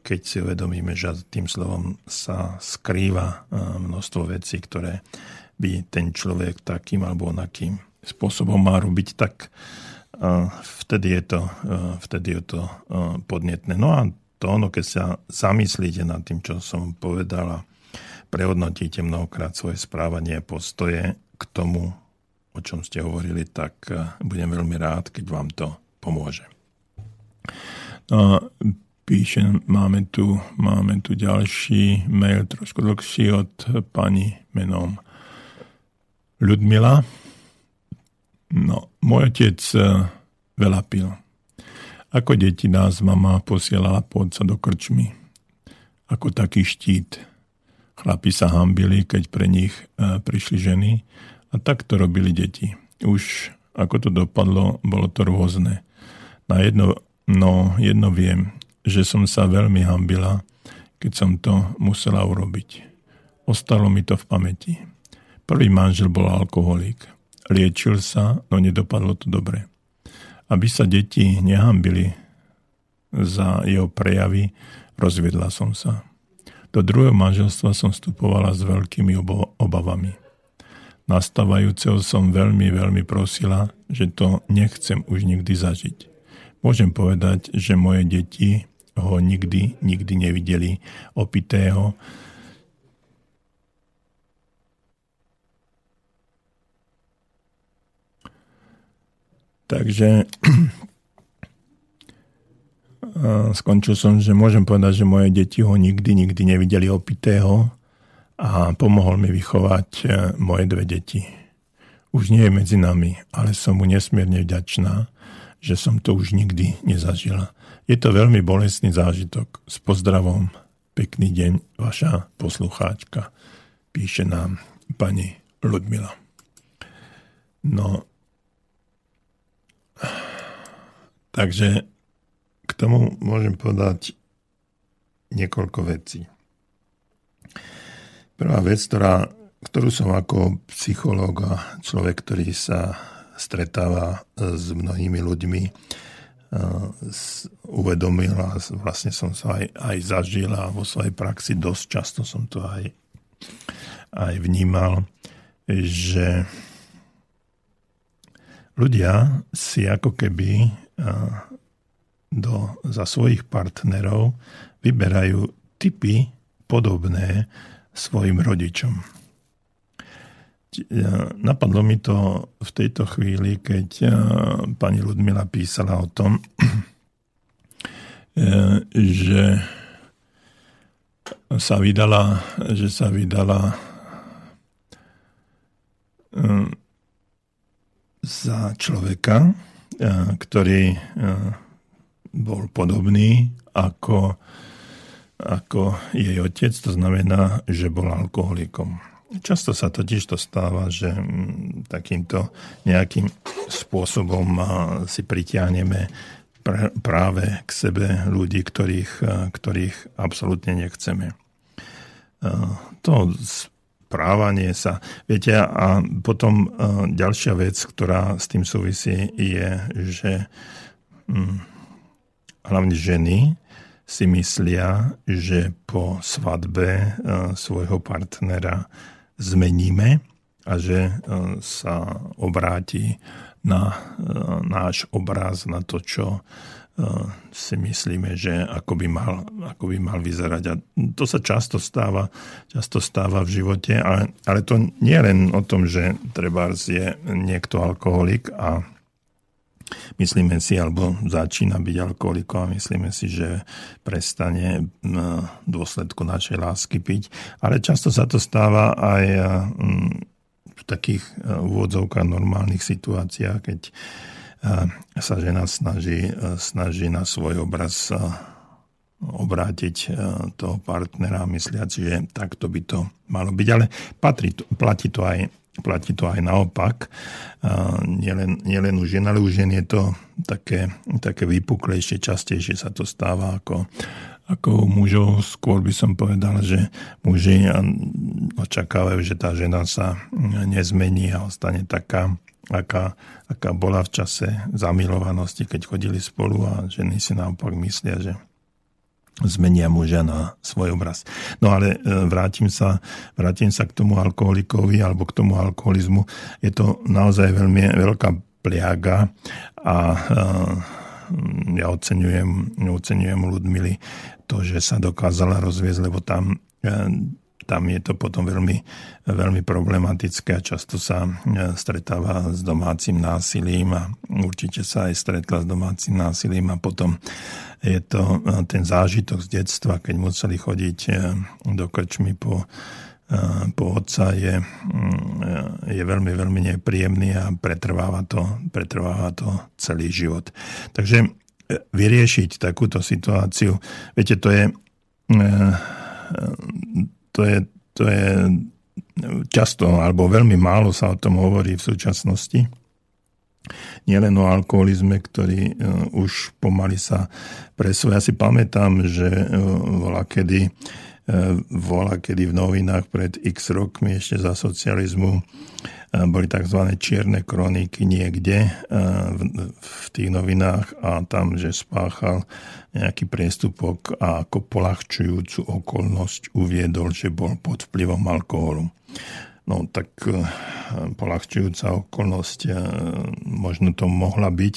keď si uvedomíme, že tým slovom sa skrýva e, množstvo vecí, ktoré by ten človek takým alebo onakým spôsobom má robiť, tak e, vtedy je to, vtedy je to podnetné. No a to ono, keď sa zamyslíte nad tým, čo som povedala, prehodnotíte mnohokrát svoje správanie a postoje k tomu, o čom ste hovorili, tak budem veľmi rád, keď vám to pomôže. No, píše, máme tu, máme tu ďalší mail, trošku dlhší od pani menom Ľudmila. No, môj otec eh, veľa pil. Ako deti nás mama posielala pod sa do krčmy. Ako taký štít. Chlapi sa hambili, keď pre nich eh, prišli ženy a tak to robili deti. Už ako to dopadlo, bolo to rôzne. Na jedno, no jedno viem, že som sa veľmi hambila, keď som to musela urobiť. Ostalo mi to v pamäti. Prvý manžel bol alkoholík. Liečil sa, no nedopadlo to dobre. Aby sa deti nehambili za jeho prejavy, rozviedla som sa. Do druhého manželstva som vstupovala s veľkými obavami. Nastávajúceho som veľmi, veľmi prosila, že to nechcem už nikdy zažiť. Môžem povedať, že moje deti ho nikdy, nikdy nevideli opitého. Takže skončil som, že môžem povedať, že moje deti ho nikdy, nikdy nevideli opitého a pomohol mi vychovať e, moje dve deti. Už nie je medzi nami, ale som mu nesmierne vďačná, že som to už nikdy nezažila. Je to veľmi bolestný zážitok. S pozdravom, pekný deň, vaša poslucháčka, píše nám pani Ludmila. No, takže k tomu môžem povedať niekoľko vecí. Prvá vec, ktorá, ktorú som ako psychológ a človek, ktorý sa stretáva s mnohými ľuďmi, uvedomil a vlastne som sa aj, aj zažil a vo svojej praxi dosť často som to aj, aj vnímal, že ľudia si ako keby do, za svojich partnerov vyberajú typy podobné svojim rodičom. Napadlo mi to v tejto chvíli, keď pani Ludmila písala o tom, e, že sa vydala, že sa vydala e, za človeka, e, ktorý bol podobný ako, ako jej otec, to znamená, že bol alkoholikom. Často sa totiž to stáva, že takýmto nejakým spôsobom si pritiahneme práve k sebe ľudí, ktorých, ktorých absolútne nechceme. To správanie sa. Viete, a potom ďalšia vec, ktorá s tým súvisí, je, že hm, hlavne ženy si myslia, že po svadbe svojho partnera zmeníme a že sa obráti na náš obraz, na to, čo si myslíme, že ako by mal, ako by mal vyzerať. A to sa často stáva, často stáva v živote, ale, ale to nie je len o tom, že treba je niekto alkoholik a myslíme si, alebo začína byť alkoholikom a myslíme si, že prestane v dôsledku našej lásky piť. Ale často sa to stáva aj v takých úvodzovkách normálnych situáciách, keď sa žena snaží, snaží na svoj obraz obrátiť toho partnera, mysliaci, že takto by to malo byť. Ale patrí, platí, to aj, platí to aj naopak. Nielen, nielen u žien, ale u žien je to také, také vypuklejšie, častejšie sa to stáva ako, ako u mužov. Skôr by som povedal, že muži očakávajú, že tá žena sa nezmení a ostane taká, aká, aká bola v čase zamilovanosti, keď chodili spolu a ženy si naopak myslia, že zmenia muža na svoj obraz. No ale e, vrátim sa, vrátim sa k tomu alkoholikovi alebo k tomu alkoholizmu. Je to naozaj veľmi veľká pliaga a e, ja oceňujem, oceňujem Ludmily to, že sa dokázala rozviezť, lebo tam e, tam je to potom veľmi, veľmi problematické a často sa e, stretáva s domácim násilím a určite sa aj stretla s domácim násilím a potom je to e, ten zážitok z detstva, keď museli chodiť e, do krčmy po, po otca je, mm, je veľmi, veľmi nepríjemný a pretrváva to, pretrváva to celý život. Takže vyriešiť takúto situáciu, viete, to je to je, to je často alebo veľmi málo sa o tom hovorí v súčasnosti. Nielen o alkoholizme, ktorý uh, už pomaly sa presúva. Ja si pamätám, že bola kedy, uh, bola kedy v novinách pred x rokmi ešte za socializmu boli tzv. čierne kroniky niekde v tých novinách a tam, že spáchal nejaký priestupok a ako polahčujúcu okolnosť uviedol, že bol pod vplyvom alkoholu. No tak polahčujúca okolnosť možno to mohla byť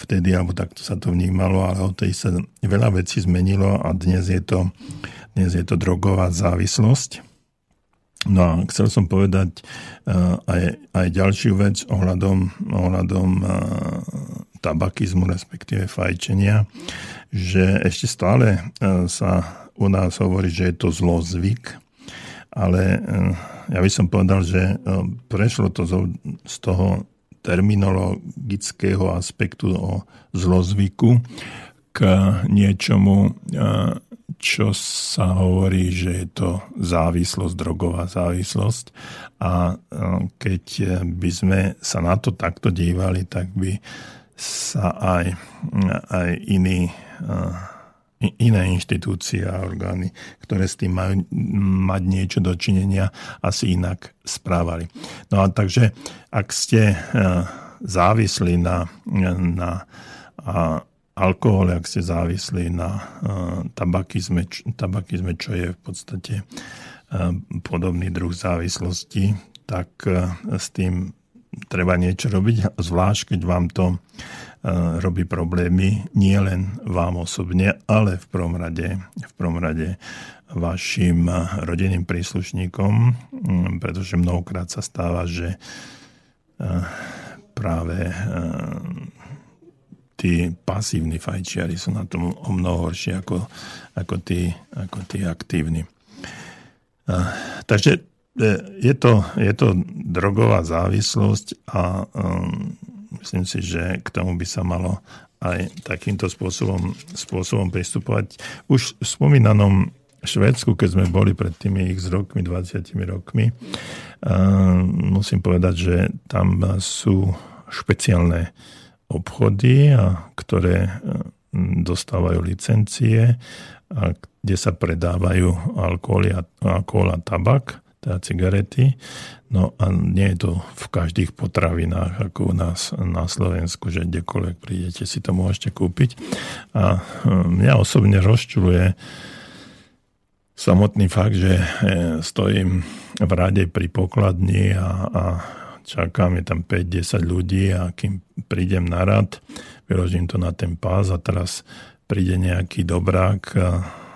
vtedy, alebo takto sa to vnímalo, ale o tej sa veľa vecí zmenilo a dnes je to, dnes je to drogová závislosť No a chcel som povedať uh, aj, aj ďalšiu vec ohľadom, ohľadom uh, tabakizmu, respektíve fajčenia, že ešte stále uh, sa u nás hovorí, že je to zlozvyk, ale ja by som povedal, že prešlo to z toho terminologického aspektu o zlozvyku k niečomu čo sa hovorí, že je to závislosť, drogová závislosť. A e, keď by sme sa na to takto dívali, tak by sa aj, aj iní, e, iné inštitúcie a orgány, ktoré s tým majú mať niečo dočinenia, asi inak správali. No a takže, ak ste e, závislí na, na a alkohol, ak ste závislí na uh, tabakizme, tabakizme, čo je v podstate uh, podobný druh závislosti, tak uh, s tým treba niečo robiť, zvlášť keď vám to robí problémy nie len vám osobne, ale v prvom rade, v prvom rade vašim rodinným príslušníkom, mm, pretože mnohokrát sa stáva, že práve tí pasívni fajčiari sú na tom o mnoho horšie ako, ako, tí, ako tí aktívni. Takže e, je to, je to drogová závislosť a um, myslím si, že k tomu by sa malo aj takýmto spôsobom, spôsobom pristupovať. Už v spomínanom Švedsku, keď sme boli pred tými x rokmi, 20 rokmi, uh, musím povedať, že tam sú špeciálne obchody, a ktoré e, dostávajú licencie, a kde sa predávajú alkohol a, alkohol a tabak. teda cigarety. No a nie je to v každých potravinách, ako u nás na Slovensku, že kdekoľvek prídete, si to môžete kúpiť. A mňa osobne rozčuluje samotný fakt, že stojím v rade pri pokladni a, a čakám, je tam 5-10 ľudí a kým prídem na rad, vyložím to na ten pás a teraz príde nejaký dobrák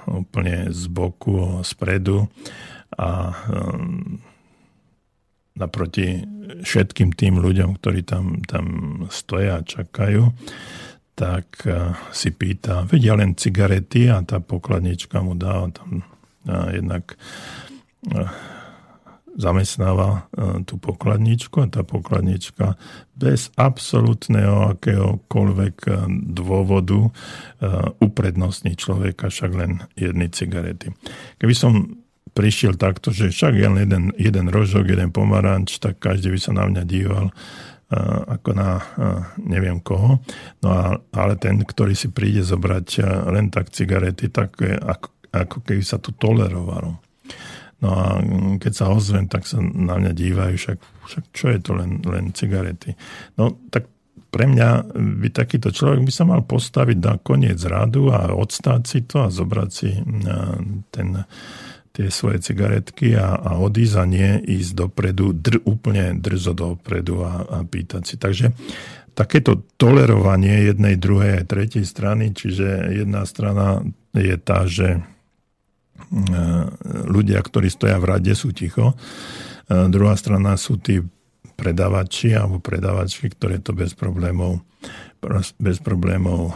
úplne z boku, spredu a um, naproti všetkým tým ľuďom, ktorí tam, tam stoja a čakajú, tak si pýta, vedia len cigarety a tá pokladnička mu dá tam jednak zamestnáva e, tú pokladničku a tá pokladnička bez absolútneho akéhokoľvek e, dôvodu e, uprednostní človeka však len jedny cigarety. Keby som prišiel takto, že však len jeden, jeden rožok, jeden pomaranč, tak každý by sa na mňa díval ako na neviem koho. No a, ale ten, ktorý si príde zobrať len tak cigarety, tak ako, ako keby sa to tolerovalo. No a keď sa ozvem, tak sa na mňa dívajú, však, však čo je to len, len cigarety. No tak pre mňa by takýto človek by sa mal postaviť na koniec radu a odstáť si to a zobrať si ten, tie svoje cigaretky a, a odísť a nie ísť dopredu, dr, úplne drzo dopredu a, a pýtať si. Takže takéto tolerovanie jednej, druhej a tretej strany, čiže jedna strana je tá, že E, ľudia, ktorí stoja v rade, sú ticho. E, druhá strana sú tí predavači alebo predavačky, ktoré to bez problémov, bez problémov e,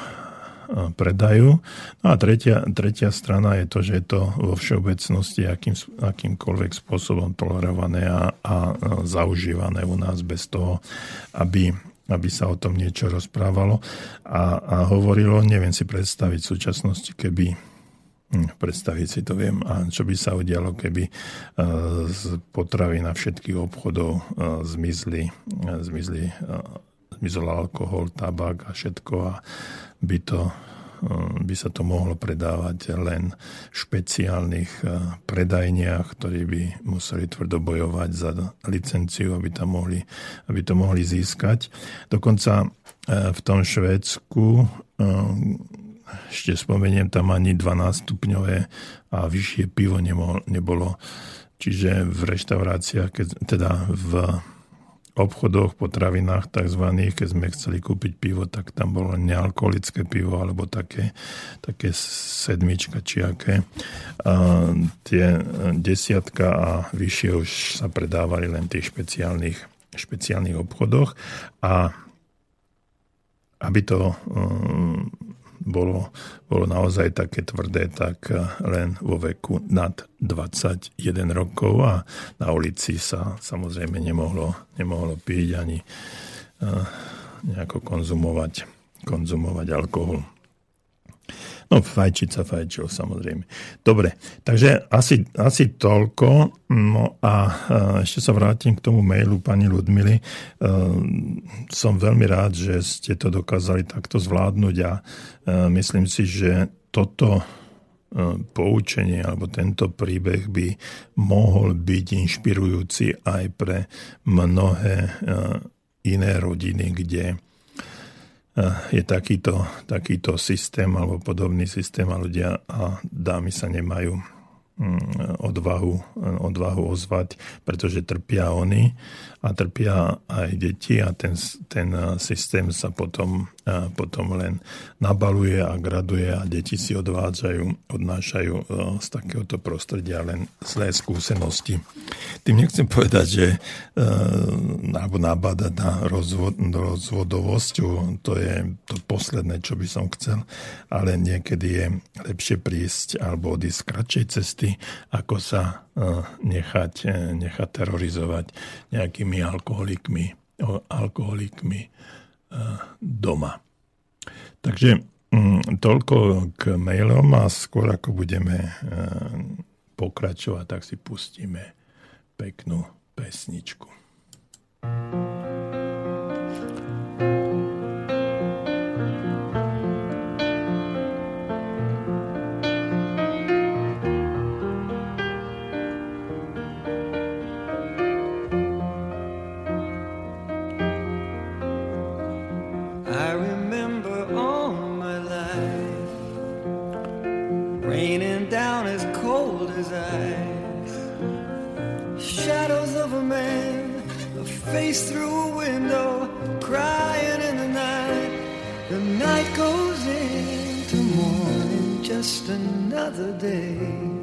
predajú. No a tretia, tretia strana je to, že je to vo všeobecnosti akým, akýmkoľvek spôsobom tolerované a, a zaužívané u nás bez toho, aby aby sa o tom niečo rozprávalo a, a hovorilo. Neviem si predstaviť v súčasnosti, keby predstaviť si to viem. A čo by sa udialo, keby e, z potravy na všetkých obchodov e, zmizli, e, zmizli, zmizol alkohol, tabak a všetko a by to by sa to mohlo predávať len v špeciálnych predajniach, ktorí by museli tvrdo bojovať za licenciu, aby, tam mohli, aby to mohli získať. Dokonca v tom Švédsku ešte spomeniem, tam ani 12 stupňové a vyššie pivo nebolo. Čiže v reštauráciách, keď, teda v obchodoch, potravinách tzv., keď sme chceli kúpiť pivo, tak tam bolo nealkoholické pivo alebo také, také sedmička či aké. A tie desiatka a vyššie už sa predávali len v tých špeciálnych, špeciálnych obchodoch a aby to um, bolo, bolo naozaj také tvrdé, tak eh, len vo veku nad 21 rokov a na ulici sa samozrejme nemohlo, nemohlo piť ani eh, nejako konzumovať, konzumovať alkohol. No, sa fajčil, samozrejme. Dobre, takže asi, asi toľko. No a ešte sa vrátim k tomu mailu pani Ludmily. Som veľmi rád, že ste to dokázali takto zvládnuť a myslím si, že toto poučenie alebo tento príbeh by mohol byť inšpirujúci aj pre mnohé iné rodiny, kde je takýto, takýto systém alebo podobný systém a ľudia a dámy sa nemajú mm, odvahu, odvahu ozvať, pretože trpia oni a trpia aj deti a ten, ten systém sa potom, potom len nabaluje a graduje a deti si odvádzajú, odnášajú z takéhoto prostredia len zlé skúsenosti. Tým nechcem povedať, že alebo nabádať na rozvod, rozvodovosť, to je to posledné, čo by som chcel, ale niekedy je lepšie prísť alebo odísť kratšej cesty, ako sa nechať, nechať terorizovať nejakým tými alkoholikmi, alkoholikmi e, doma. Takže mm, toľko k mailom a skôr ako budeme pokračovať, tak si pustíme peknú pesničku. thank you raining down as cold as ice. Shadows of a man, a face through a window, crying in the night. The night goes into morning, just another day.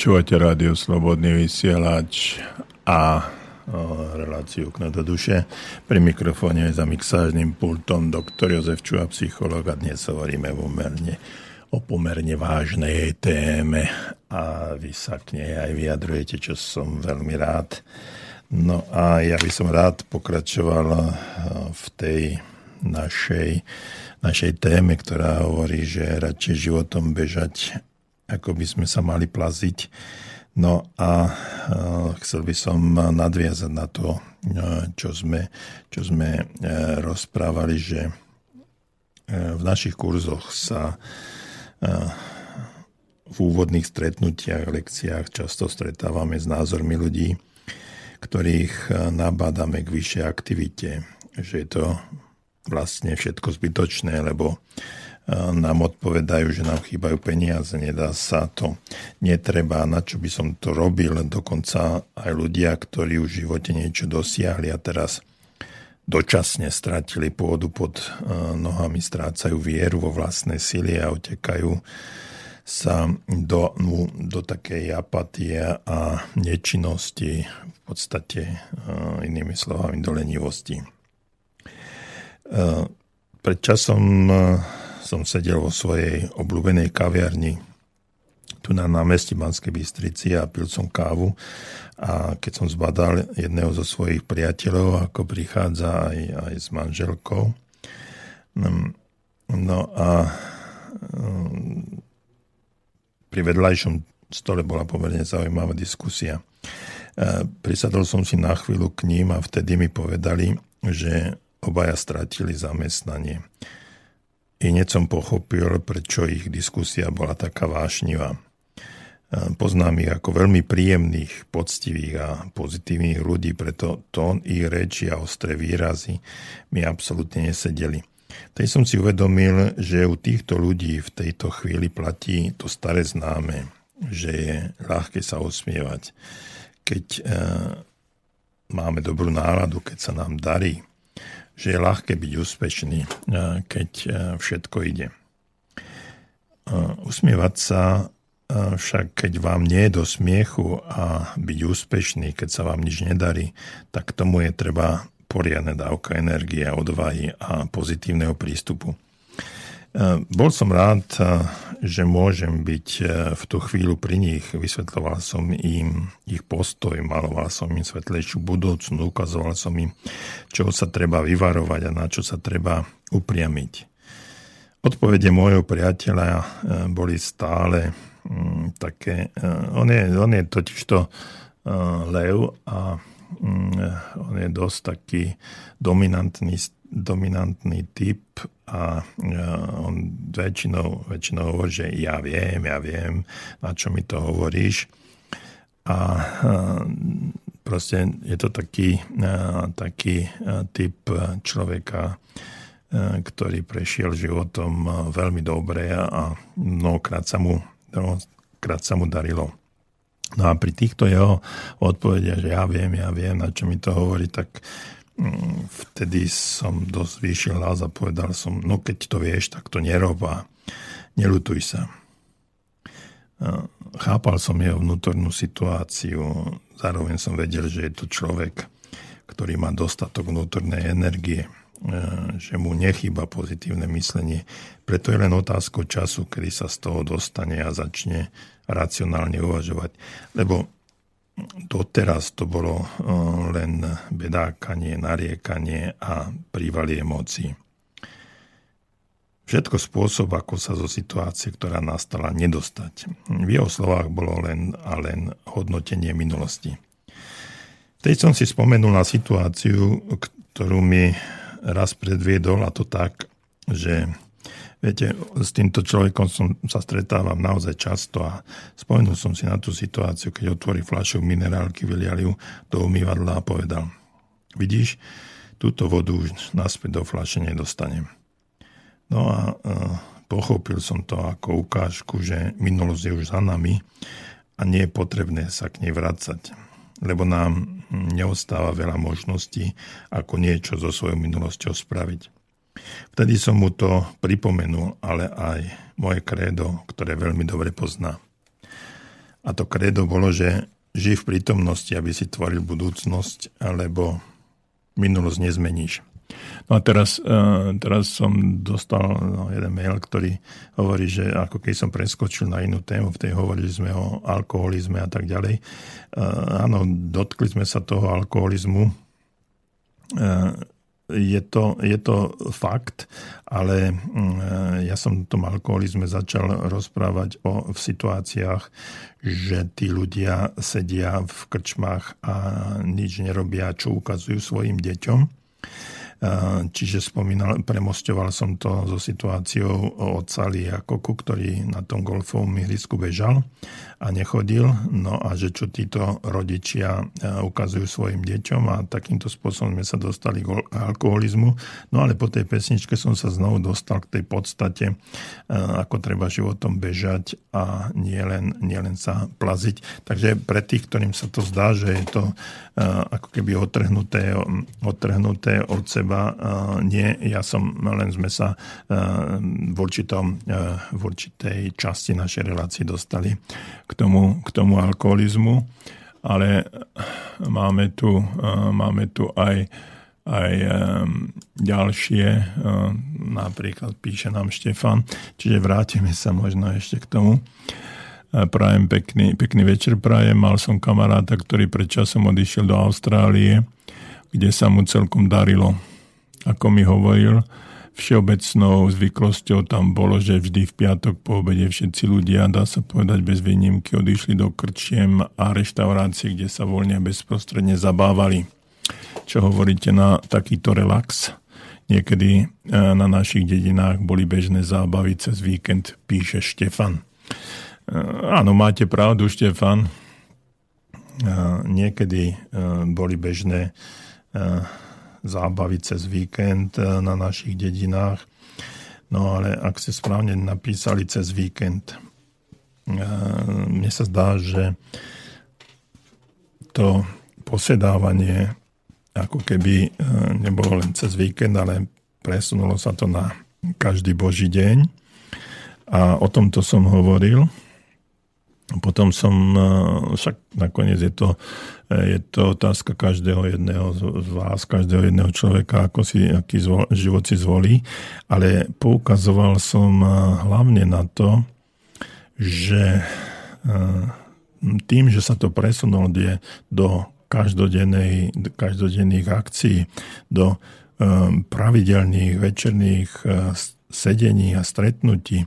Počúvate rádio Slobodný vysielač a reláciu Okno do duše. Pri mikrofóne za mixážnym pultom doktor Jozef Čuha, psycholog a dnes hovoríme pomerne, o pomerne vážnej téme a vy sa k nej aj vyjadrujete, čo som veľmi rád. No a ja by som rád pokračoval v tej našej, našej téme, ktorá hovorí, že radšej životom bežať ako by sme sa mali plaziť. No a e, chcel by som nadviazať na to, e, čo sme, čo sme e, rozprávali, že v našich kurzoch sa v úvodných stretnutiach, lekciách často stretávame s názormi ľudí, ktorých nabádame k vyššej aktivite, že je to vlastne všetko zbytočné, lebo nám odpovedajú, že nám chýbajú peniaze, nedá sa to, netreba, na čo by som to robil. Dokonca aj ľudia, ktorí už v živote niečo dosiahli a teraz dočasne stratili pôdu pod nohami, strácajú vieru vo vlastné sily a utekajú sa do, do takej apatie a nečinnosti, v podstate inými slovami do lenivosti. Pred časom som sedel vo svojej obľúbenej kaviarni tu na námestí Banskej Bystrici a pil som kávu a keď som zbadal jedného zo svojich priateľov, ako prichádza aj, aj s manželkou, no a pri vedľajšom stole bola pomerne zaujímavá diskusia. Prisadol som si na chvíľu k ním a vtedy mi povedali, že obaja stratili zamestnanie. I hneď som pochopil, prečo ich diskusia bola taká vášnivá. Poznám ich ako veľmi príjemných, poctivých a pozitívnych ľudí, preto tón ich reči a ostré výrazy mi absolútne nesedeli. Tej som si uvedomil, že u týchto ľudí v tejto chvíli platí to staré známe, že je ľahké sa osmievať. Keď e, máme dobrú náladu, keď sa nám darí, že je ľahké byť úspešný, e, keď e, všetko ide. E, usmievať sa však keď vám nie je do smiechu a byť úspešný, keď sa vám nič nedarí, tak tomu je treba poriadne dávka energie, odvahy a pozitívneho prístupu. Bol som rád, že môžem byť v tú chvíľu pri nich. Vysvetloval som im ich postoj, maloval som im svetlejšiu budúcnu, ukazoval som im, čo sa treba vyvarovať a na čo sa treba upriamiť. Odpovede môjho priateľa boli stále Mm, také, on je, on je totižto lev a um, on je dosť taký dominantný, dominantný typ a uh, on väčšinou, väčšinou hovorí, že ja viem, ja viem, na čo mi to hovoríš. A uh, proste je to taký, taký typ človeka, ktorý prešiel životom veľmi dobre a mnohokrát sa mu krát sa mu darilo. No a pri týchto jeho odpovediach, že ja viem, ja viem, na čo mi to hovorí, tak vtedy som dosť vyšiel hlas a povedal som, no keď to vieš, tak to nerob a nelutuj sa. Chápal som jeho vnútornú situáciu, zároveň som vedel, že je to človek, ktorý má dostatok vnútornej energie že mu nechýba pozitívne myslenie. Preto je len otázkou času, kedy sa z toho dostane a začne racionálne uvažovať. Lebo doteraz to bolo e, len bedákanie, nariekanie a prívalie emócií. Všetko spôsob, ako sa zo situácie, ktorá nastala, nedostať. V jeho slovách bolo len a len hodnotenie minulosti. Teď som si spomenul na situáciu, ktorú mi raz predviedol a to tak, že viete, s týmto človekom som sa stretávam naozaj často a spomenul som si na tú situáciu, keď otvorí fľašu minerálky, vyliali ju do umývadla a povedal, vidíš, túto vodu už naspäť do fľaše nedostanem. No a e, pochopil som to ako ukážku, že minulosť je už za nami a nie je potrebné sa k nej vracať, lebo nám neostáva veľa možností, ako niečo so svojou minulosťou spraviť. Vtedy som mu to pripomenul, ale aj moje krédo, ktoré veľmi dobre pozná. A to krédo bolo, že žij v prítomnosti, aby si tvoril budúcnosť, alebo minulosť nezmeníš. No a teraz, e, teraz som dostal no, jeden mail, ktorý hovorí, že ako keď som preskočil na inú tému, v tej hovorili sme o alkoholizme a tak ďalej. E, áno, dotkli sme sa toho alkoholizmu. Je to, je to fakt, ale ja som v tom alkoholizme začal rozprávať o, v situáciách, že tí ľudia sedia v krčmách a nič nerobia, čo ukazujú svojim deťom. Čiže spomínal, premostoval som to so situáciou otca Liakoku, ktorý na tom golfovom ihrisku bežal a nechodil. No a že čo títo rodičia ukazujú svojim deťom a takýmto spôsobom sme sa dostali k alkoholizmu. No ale po tej pesničke som sa znovu dostal k tej podstate, ako treba životom bežať a nielen nie len sa plaziť. Takže pre tých, ktorým sa to zdá, že je to ako keby otrhnuté, otrhnuté od seba. Nie, ja som, len sme sa v, určitom, v určitej časti našej relácie dostali tomu, k tomu alkoholizmu, ale máme tu, máme tu aj, aj ďalšie, napríklad píše nám Štefan, čiže vrátime sa možno ešte k tomu. Prajem pekný, pekný večer, prajem. Mal som kamaráta, ktorý pred časom odišiel do Austrálie, kde sa mu celkom darilo ako mi hovoril, všeobecnou zvyklosťou tam bolo, že vždy v piatok po obede všetci ľudia, dá sa povedať bez výnimky, odišli do krčiem a reštaurácií, kde sa voľne a bezprostredne zabávali. Čo hovoríte na takýto relax? Niekedy e, na našich dedinách boli bežné zábavy cez víkend, píše Štefan. áno, máte pravdu, Štefan. Niekedy boli bežné zábavy cez víkend na našich dedinách. No ale ak ste správne napísali cez víkend, mne sa zdá, že to posedávanie ako keby nebolo len cez víkend, ale presunulo sa to na každý boží deň. A o tomto som hovoril. Potom som, však nakoniec je to, je to otázka každého jedného z vás, každého jedného človeka, ako si, aký zvol, život si zvolí, ale poukazoval som e, hlavne na to, že tým, že sa to presunulo do každodenných akcií, do pravidelných večerných sedení a stretnutí.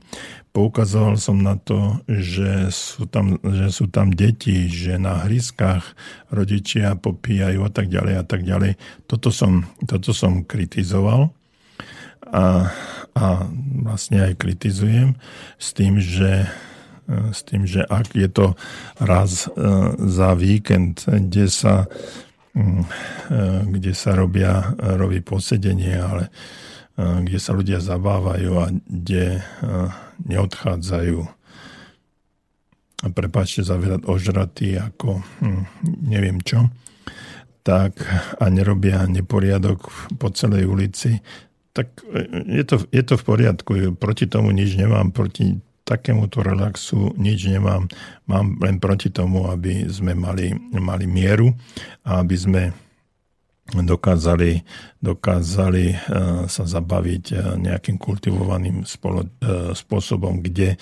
Poukazoval som na to, že sú tam, že sú tam deti, že na hryskách rodičia popíjajú a tak ďalej a tak ďalej. Toto som, toto som kritizoval a, a vlastne aj kritizujem s tým, že s tým, že ak je to raz e, za víkend, kde sa, mm, e, kde sa robia, robí posedenie, ale kde sa ľudia zabávajú a kde neodchádzajú prepáčte za veľa ožratí ako hm, neviem čo, tak a nerobia neporiadok po celej ulici, tak e, je to, je to v poriadku. Proti tomu nič nemám, proti takémuto relaxu nič nemám. Mám len proti tomu, aby sme mali, mali mieru a aby sme dokázali, dokázali eh, sa zabaviť eh, nejakým kultivovaným spolo, eh, spôsobom, kde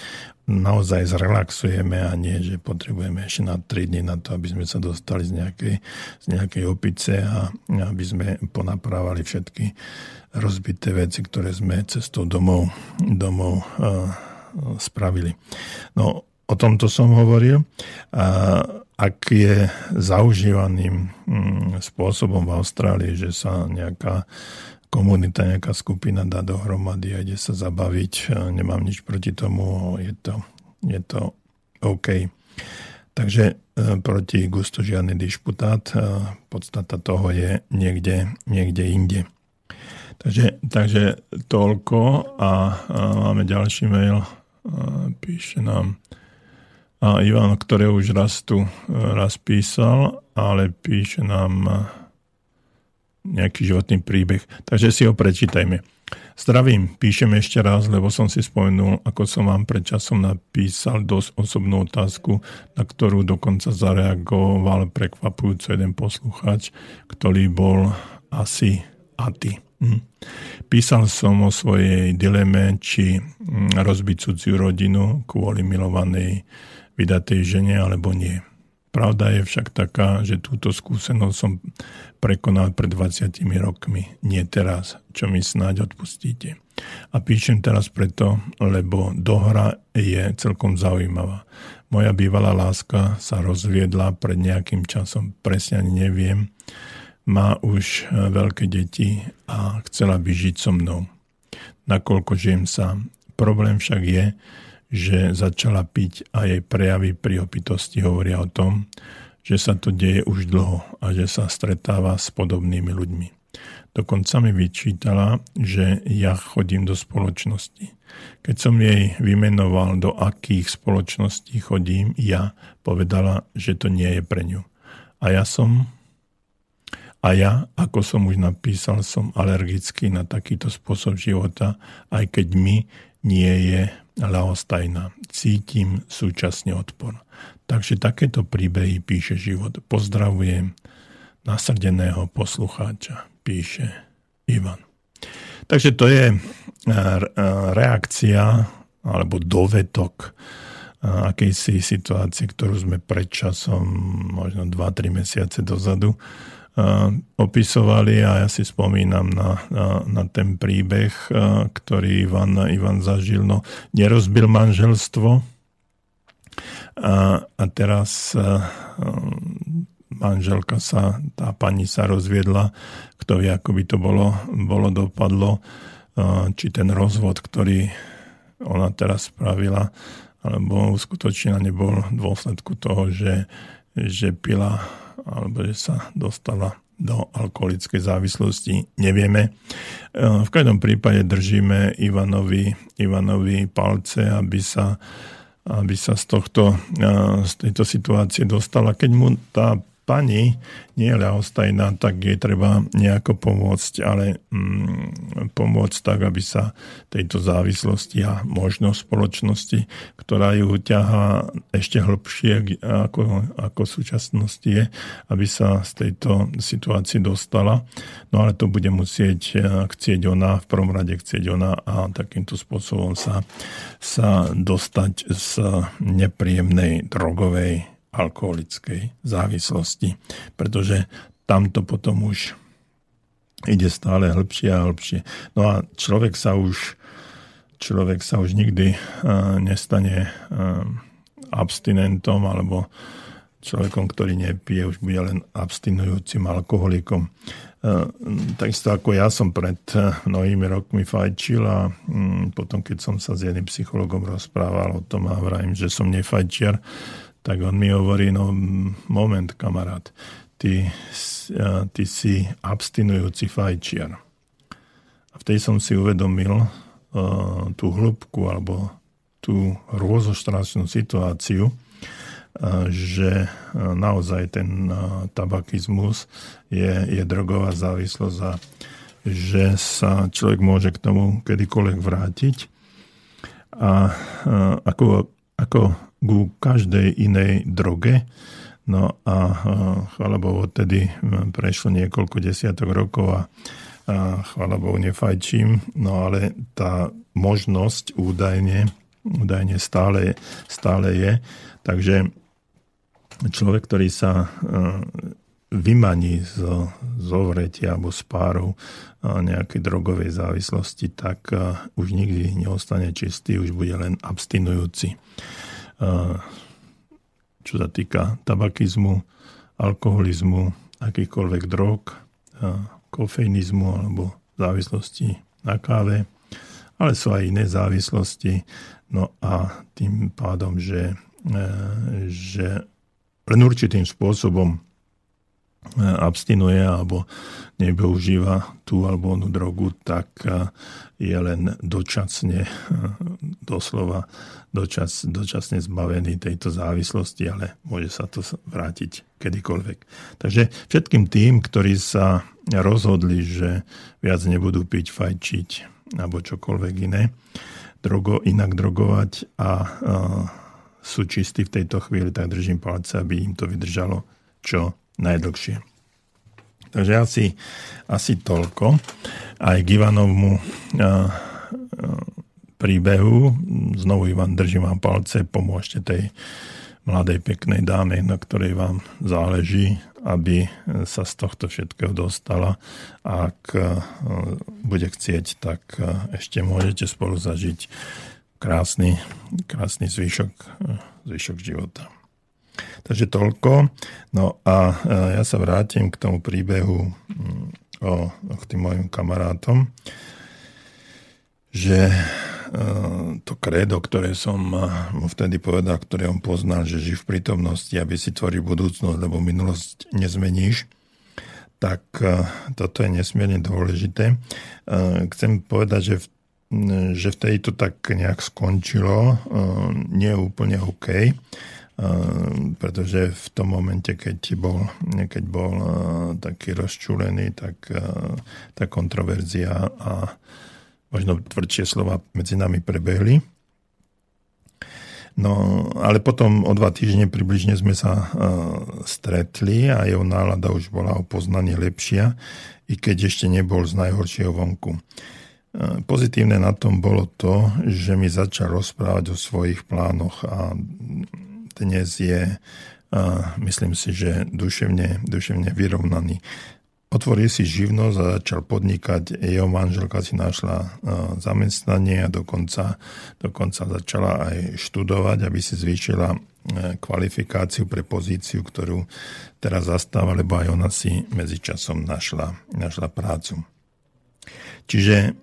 naozaj zrelaxujeme a nie, že potrebujeme ešte na 3 dní na to, aby sme sa dostali z nejakej, z nejakej opice a aby sme ponaprávali všetky rozbité veci, ktoré sme cestou domov, domov spravili. No, o tomto som hovoril. A ak je zaužívaným mm, spôsobom v Austrálii, že sa nejaká komunita, nejaká skupina dá dohromady a ide sa zabaviť, nemám nič proti tomu, je to, je to OK. Takže e, proti gustu žiadny dišputát, e, podstata toho je niekde, niekde inde. Takže, takže toľko a, a máme ďalší mail. Píše nám a Ivan, ktoré už raz tu e, raz písal, ale píše nám e, nejaký životný príbeh. Takže si ho prečítajme. Zdravím, píšem ešte raz, lebo som si spomenul, ako som vám pred časom napísal dosť osobnú otázku, na ktorú dokonca zareagoval prekvapujúco jeden poslucháč, ktorý bol asi Aty. Hm. Písal som o svojej dileme, či hm, rozbiť cudziu rodinu kvôli milovanej vydatej žene alebo nie. Pravda je však taká, že túto skúsenosť som prekonal pred 20 rokmi, nie teraz, čo mi snáď odpustíte. A píšem teraz preto, lebo dohra je celkom zaujímavá. Moja bývalá láska sa rozviedla pred nejakým časom, presne ani neviem. Má už veľké deti a chcela by žiť so mnou. Nakoľko žijem sám. Problém však je, že začala piť a jej prejavy pri opitosti hovoria o tom, že sa to deje už dlho a že sa stretáva s podobnými ľuďmi. Dokonca mi vyčítala, že ja chodím do spoločnosti. Keď som jej vymenoval, do akých spoločností chodím, ja povedala, že to nie je pre ňu. A ja som a ja, ako som už napísal, som alergický na takýto spôsob života, aj keď mi nie je ľahostajná. Cítim súčasne odpor. Takže takéto príbehy píše život. Pozdravujem nasrdeného poslucháča, píše Ivan. Takže to je eh, reakcia alebo dovetok eh, akejsi situácie, ktorú sme pred časom, možno 2-3 mesiace dozadu, opisovali a ja si spomínam na, na, na ten príbeh, ktorý Ivan, Ivan zažil. No, nerozbil manželstvo a, a teraz manželka sa, tá pani sa rozviedla, kto vie, ako by to bolo, bolo dopadlo, či ten rozvod, ktorý ona teraz spravila, alebo skutočne nebol v dôsledku toho, že, že pila alebo že sa dostala do alkoholickej závislosti, nevieme. V každom prípade držíme Ivanovi, Ivanovi palce, aby sa, aby sa z, tohto, z tejto situácie dostala. Keď mu tá pani nie je ľahostajná, tak jej treba nejako pomôcť, ale mm, pomôcť tak, aby sa tejto závislosti a možnosť spoločnosti, ktorá ju ťahá ešte hlbšie ako, ako súčasnosti je, aby sa z tejto situácii dostala. No ale to bude musieť eh, chcieť ona, v prvom rade chcieť ona a takýmto spôsobom sa, sa dostať z nepríjemnej drogovej alkoholickej závislosti, pretože tamto potom už ide stále hĺbšie a hĺbšie. No a človek sa už, človek sa už nikdy uh, nestane uh, abstinentom alebo človekom, ktorý nepije, už bude len abstinujúcim alkoholikom. Uh, takisto ako ja som pred mnohými rokmi fajčil a um, potom, keď som sa s jedným psychologom rozprával o tom a vrajím, že som nefajčiar, tak on mi hovorí, no moment, kamarát, ty, ty si abstinujúci fajčiar. A v tej som si uvedomil tú hĺbku alebo tú rôzostrašnú situáciu, že naozaj ten uh, tabakizmus je, je drogová závislosť a že sa človek môže k tomu kedykoľvek vrátiť. A ako, ako ku každej inej droge. No a chvála Bohu, odtedy prešlo niekoľko desiatok rokov a, a chvála Bohu, nefajčím. No ale tá možnosť údajne, údajne stále, stále je. Takže človek, ktorý sa vymaní z zovretia alebo z párov nejakej drogovej závislosti, tak už nikdy neostane čistý, už bude len abstinujúci čo sa týka tabakizmu, alkoholizmu, akýchkoľvek drog, kofeinizmu alebo závislosti na káve, ale sú aj iné závislosti. No a tým pádom, že, e, že len určitým spôsobom abstinuje alebo nepoužíva tú alebo onú drogu, tak e, je len dočasne, e, doslova dočas, dočasne zbavený tejto závislosti, ale môže sa to vrátiť kedykoľvek. Takže všetkým tým, ktorí sa rozhodli, že viac nebudú piť, fajčiť alebo čokoľvek iné, drogo, inak drogovať a, a sú čistí v tejto chvíli, tak držím palce, aby im to vydržalo čo najdlhšie. Takže asi, asi toľko. Aj k Ivanovmu príbehu. Znovu Ivan, držím vám palce, pomôžte tej mladej peknej dáme, na ktorej vám záleží, aby sa z tohto všetkého dostala. Ak bude chcieť, tak ešte môžete spolu zažiť krásny, krásny zvyšok, zvyšok života. Takže toľko. No a e, ja sa vrátim k tomu príbehu mm, o, k tým mojim kamarátom, že e, to kredo, ktoré som mu vtedy povedal, ktoré on poznal, že ži v prítomnosti, aby si tvoril budúcnosť, lebo minulosť nezmeníš, tak e, toto je nesmierne dôležité. Chcem povedať, že v že vtedy to tak nejak skončilo, nie úplne OK pretože v tom momente, keď bol, keď bol eh, taký rozčúlený, tak eh, tá kontroverzia a možno tvrdšie slova medzi nami prebehli. No, ale potom o dva týždne približne sme sa uh, stretli a jeho nálada už bola o poznanie lepšia, i keď ešte nebol z najhoršieho vonku. Uh, pozitívne na tom bolo to, že mi začal rozprávať o svojich plánoch a dnes je, myslím si, že duševne, duševne vyrovnaný. Otvoril si živnosť a začal podnikať. Jeho manželka si našla zamestnanie a dokonca, dokonca začala aj študovať, aby si zvýšila e, kvalifikáciu pre pozíciu, ktorú teraz zastáva, lebo aj ona si medzičasom našla, našla prácu. Čiže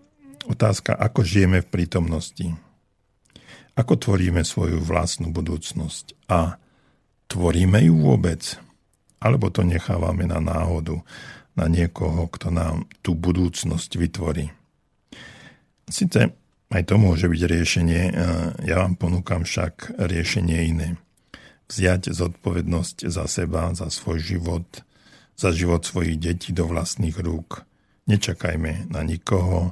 otázka, ako žijeme v prítomnosti Ako tvoríme svoju vlastnú budúcnosť a tvoríme ju vôbec? Alebo to nechávame na náhodu, na niekoho, kto nám tú budúcnosť vytvorí? Sice aj to môže byť riešenie, ja vám ponúkam však riešenie iné. Vziať zodpovednosť za seba, za svoj život, za život svojich detí do vlastných rúk. Nečakajme na nikoho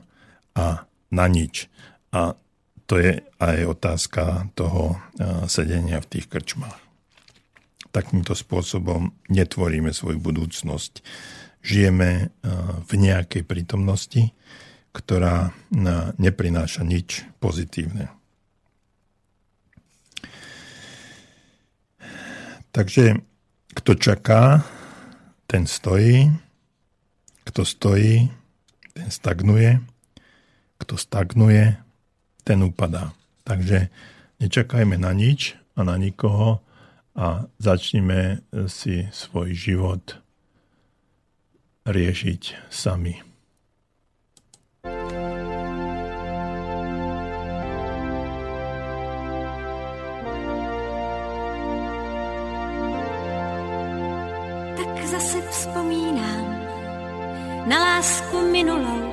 a na nič. A to je aj otázka toho sedenia v tých krčmách takýmto spôsobom netvoríme svoju budúcnosť. Žijeme eh, v nejakej prítomnosti, ktorá eh, neprináša nič pozitívne. Takže kto čaká, ten stojí, kto stojí, ten stagnuje, kto stagnuje, ten upadá. Takže nečakajme na nič a na nikoho, a začneme si svoj život riešiť sami. Tak zase vzpomínám na lásku minulou.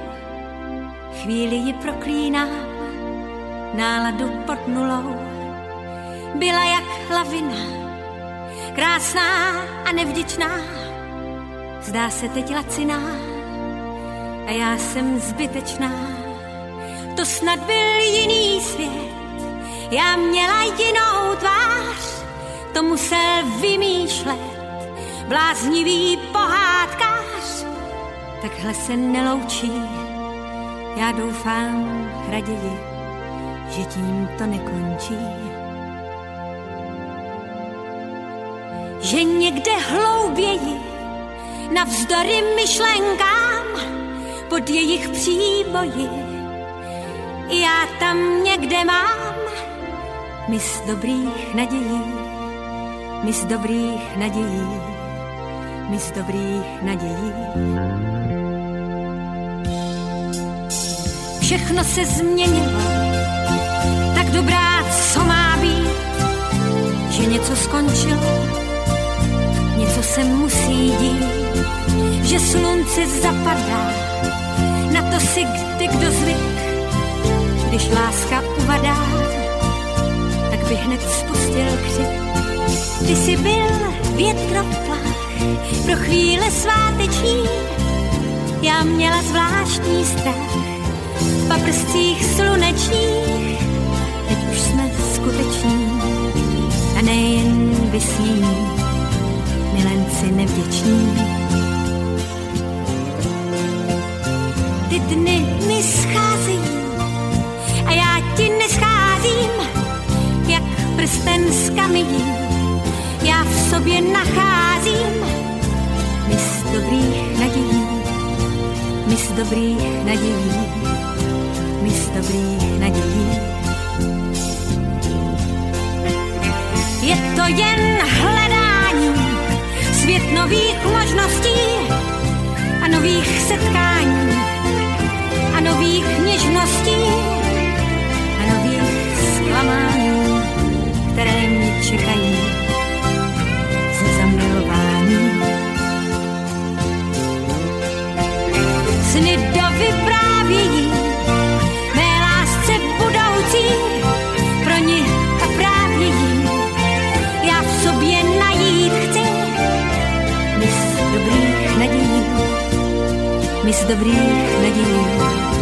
Chvíli ji proklínám, náladu pod nulou. Byla jak lavina, krásná a nevděčná, zdá se teď laciná a já jsem zbytečná. To snad byl jiný svět, já měla jinou tvář, to musel vymýšlet bláznivý pohádkář. Takhle se neloučí, já doufám raději, že tím to nekončí. že někde hlouběji, navzdory myšlenkám, pod jejich příboji, já tam někde mám mis dobrých nadějí, mis dobrých nadějí, mis dobrých nadějí. Všechno se změnilo, dobrá, co má být, že něco skončilo, něco se musí dít, že slunce zapadá, na to si kdy kdo zvyk, když láska uvadá, tak by hned spustil křik. Ty jsi byl větroplach pro chvíle sváteční, já měla zvláštní strach v paprscích slunečních, jsme skuteční a nejen vysnění milenci nevděční. Ty dny mi scházejí a já ti nescházím, jak prsten z kamení. Já v sobě nacházím mis dobrých nadějí, mis dobrých nadějí, mis dobrých nadějí. To jen hledání svět nových možností a nových setkání a nových něžností a nových zklamání, které mě čekají mis dobrých nadějí,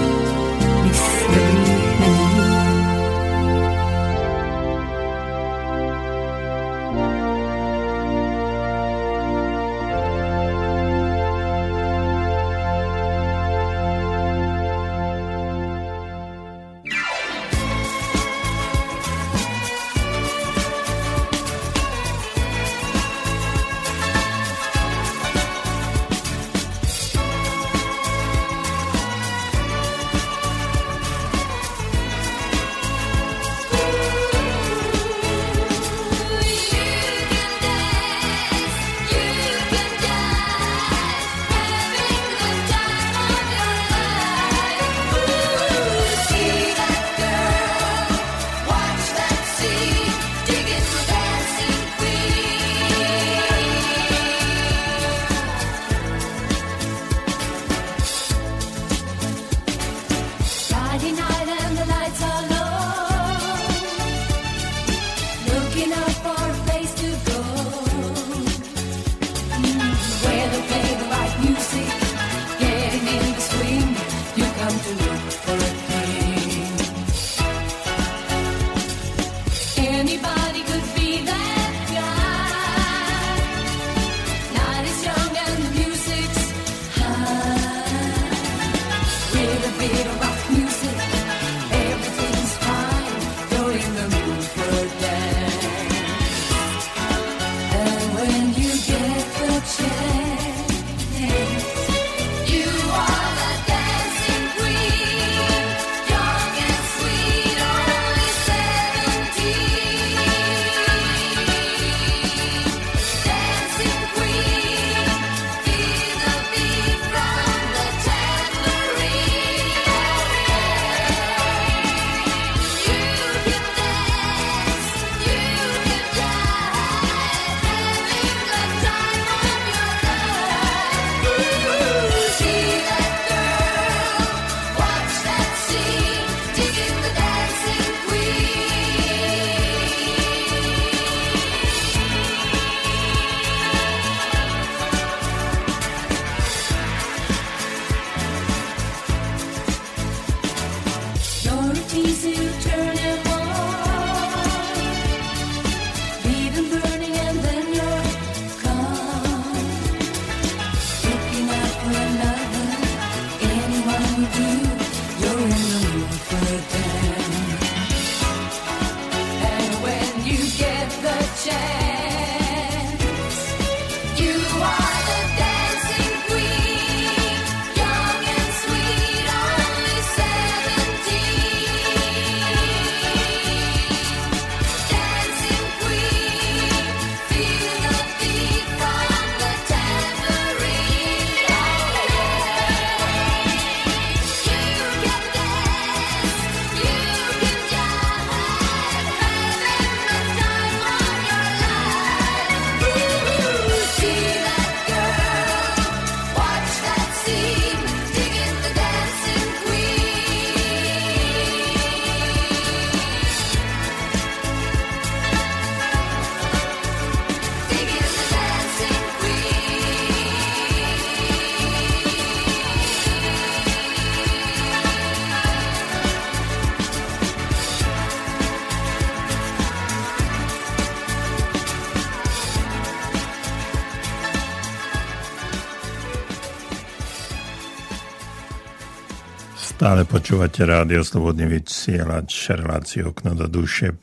Stále počúvate rádio Slobodný vysielač, reláciu okno do duše.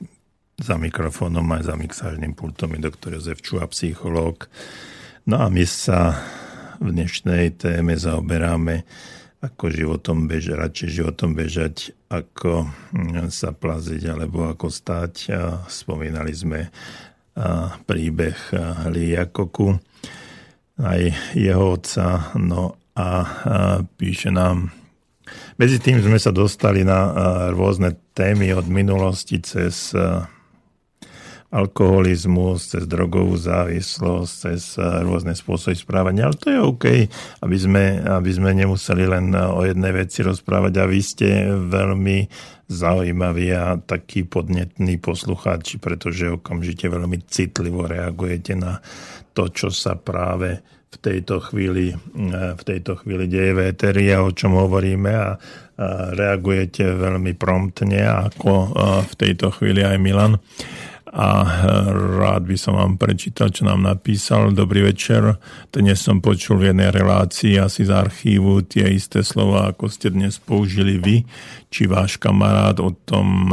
Za mikrofónom aj za mixážnym pultom je doktor Jozef Čuha, psychológ. No a my sa v dnešnej téme zaoberáme ako životom bežať, radšej životom bežať, ako hm, sa plaziť alebo ako stáť. A spomínali sme príbeh Liakoku, aj jeho otca, no a píše nám medzi tým sme sa dostali na a, rôzne témy od minulosti cez a, alkoholizmus, cez drogovú závislosť, cez a, rôzne spôsoby správania, ale to je OK, aby sme, aby sme nemuseli len o jednej veci rozprávať. A vy ste veľmi zaujímaví a takí podnetní poslucháči, pretože okamžite veľmi citlivo reagujete na to, čo sa práve v tejto chvíli, v tejto chvíli deje v éteri a o čom hovoríme a, a reagujete veľmi promptne, ako v tejto chvíli aj Milan. A rád by som vám prečítal, čo nám napísal. Dobrý večer. Dnes som počul v jednej relácii asi z archívu tie isté slova, ako ste dnes použili vy, či váš kamarát o tom,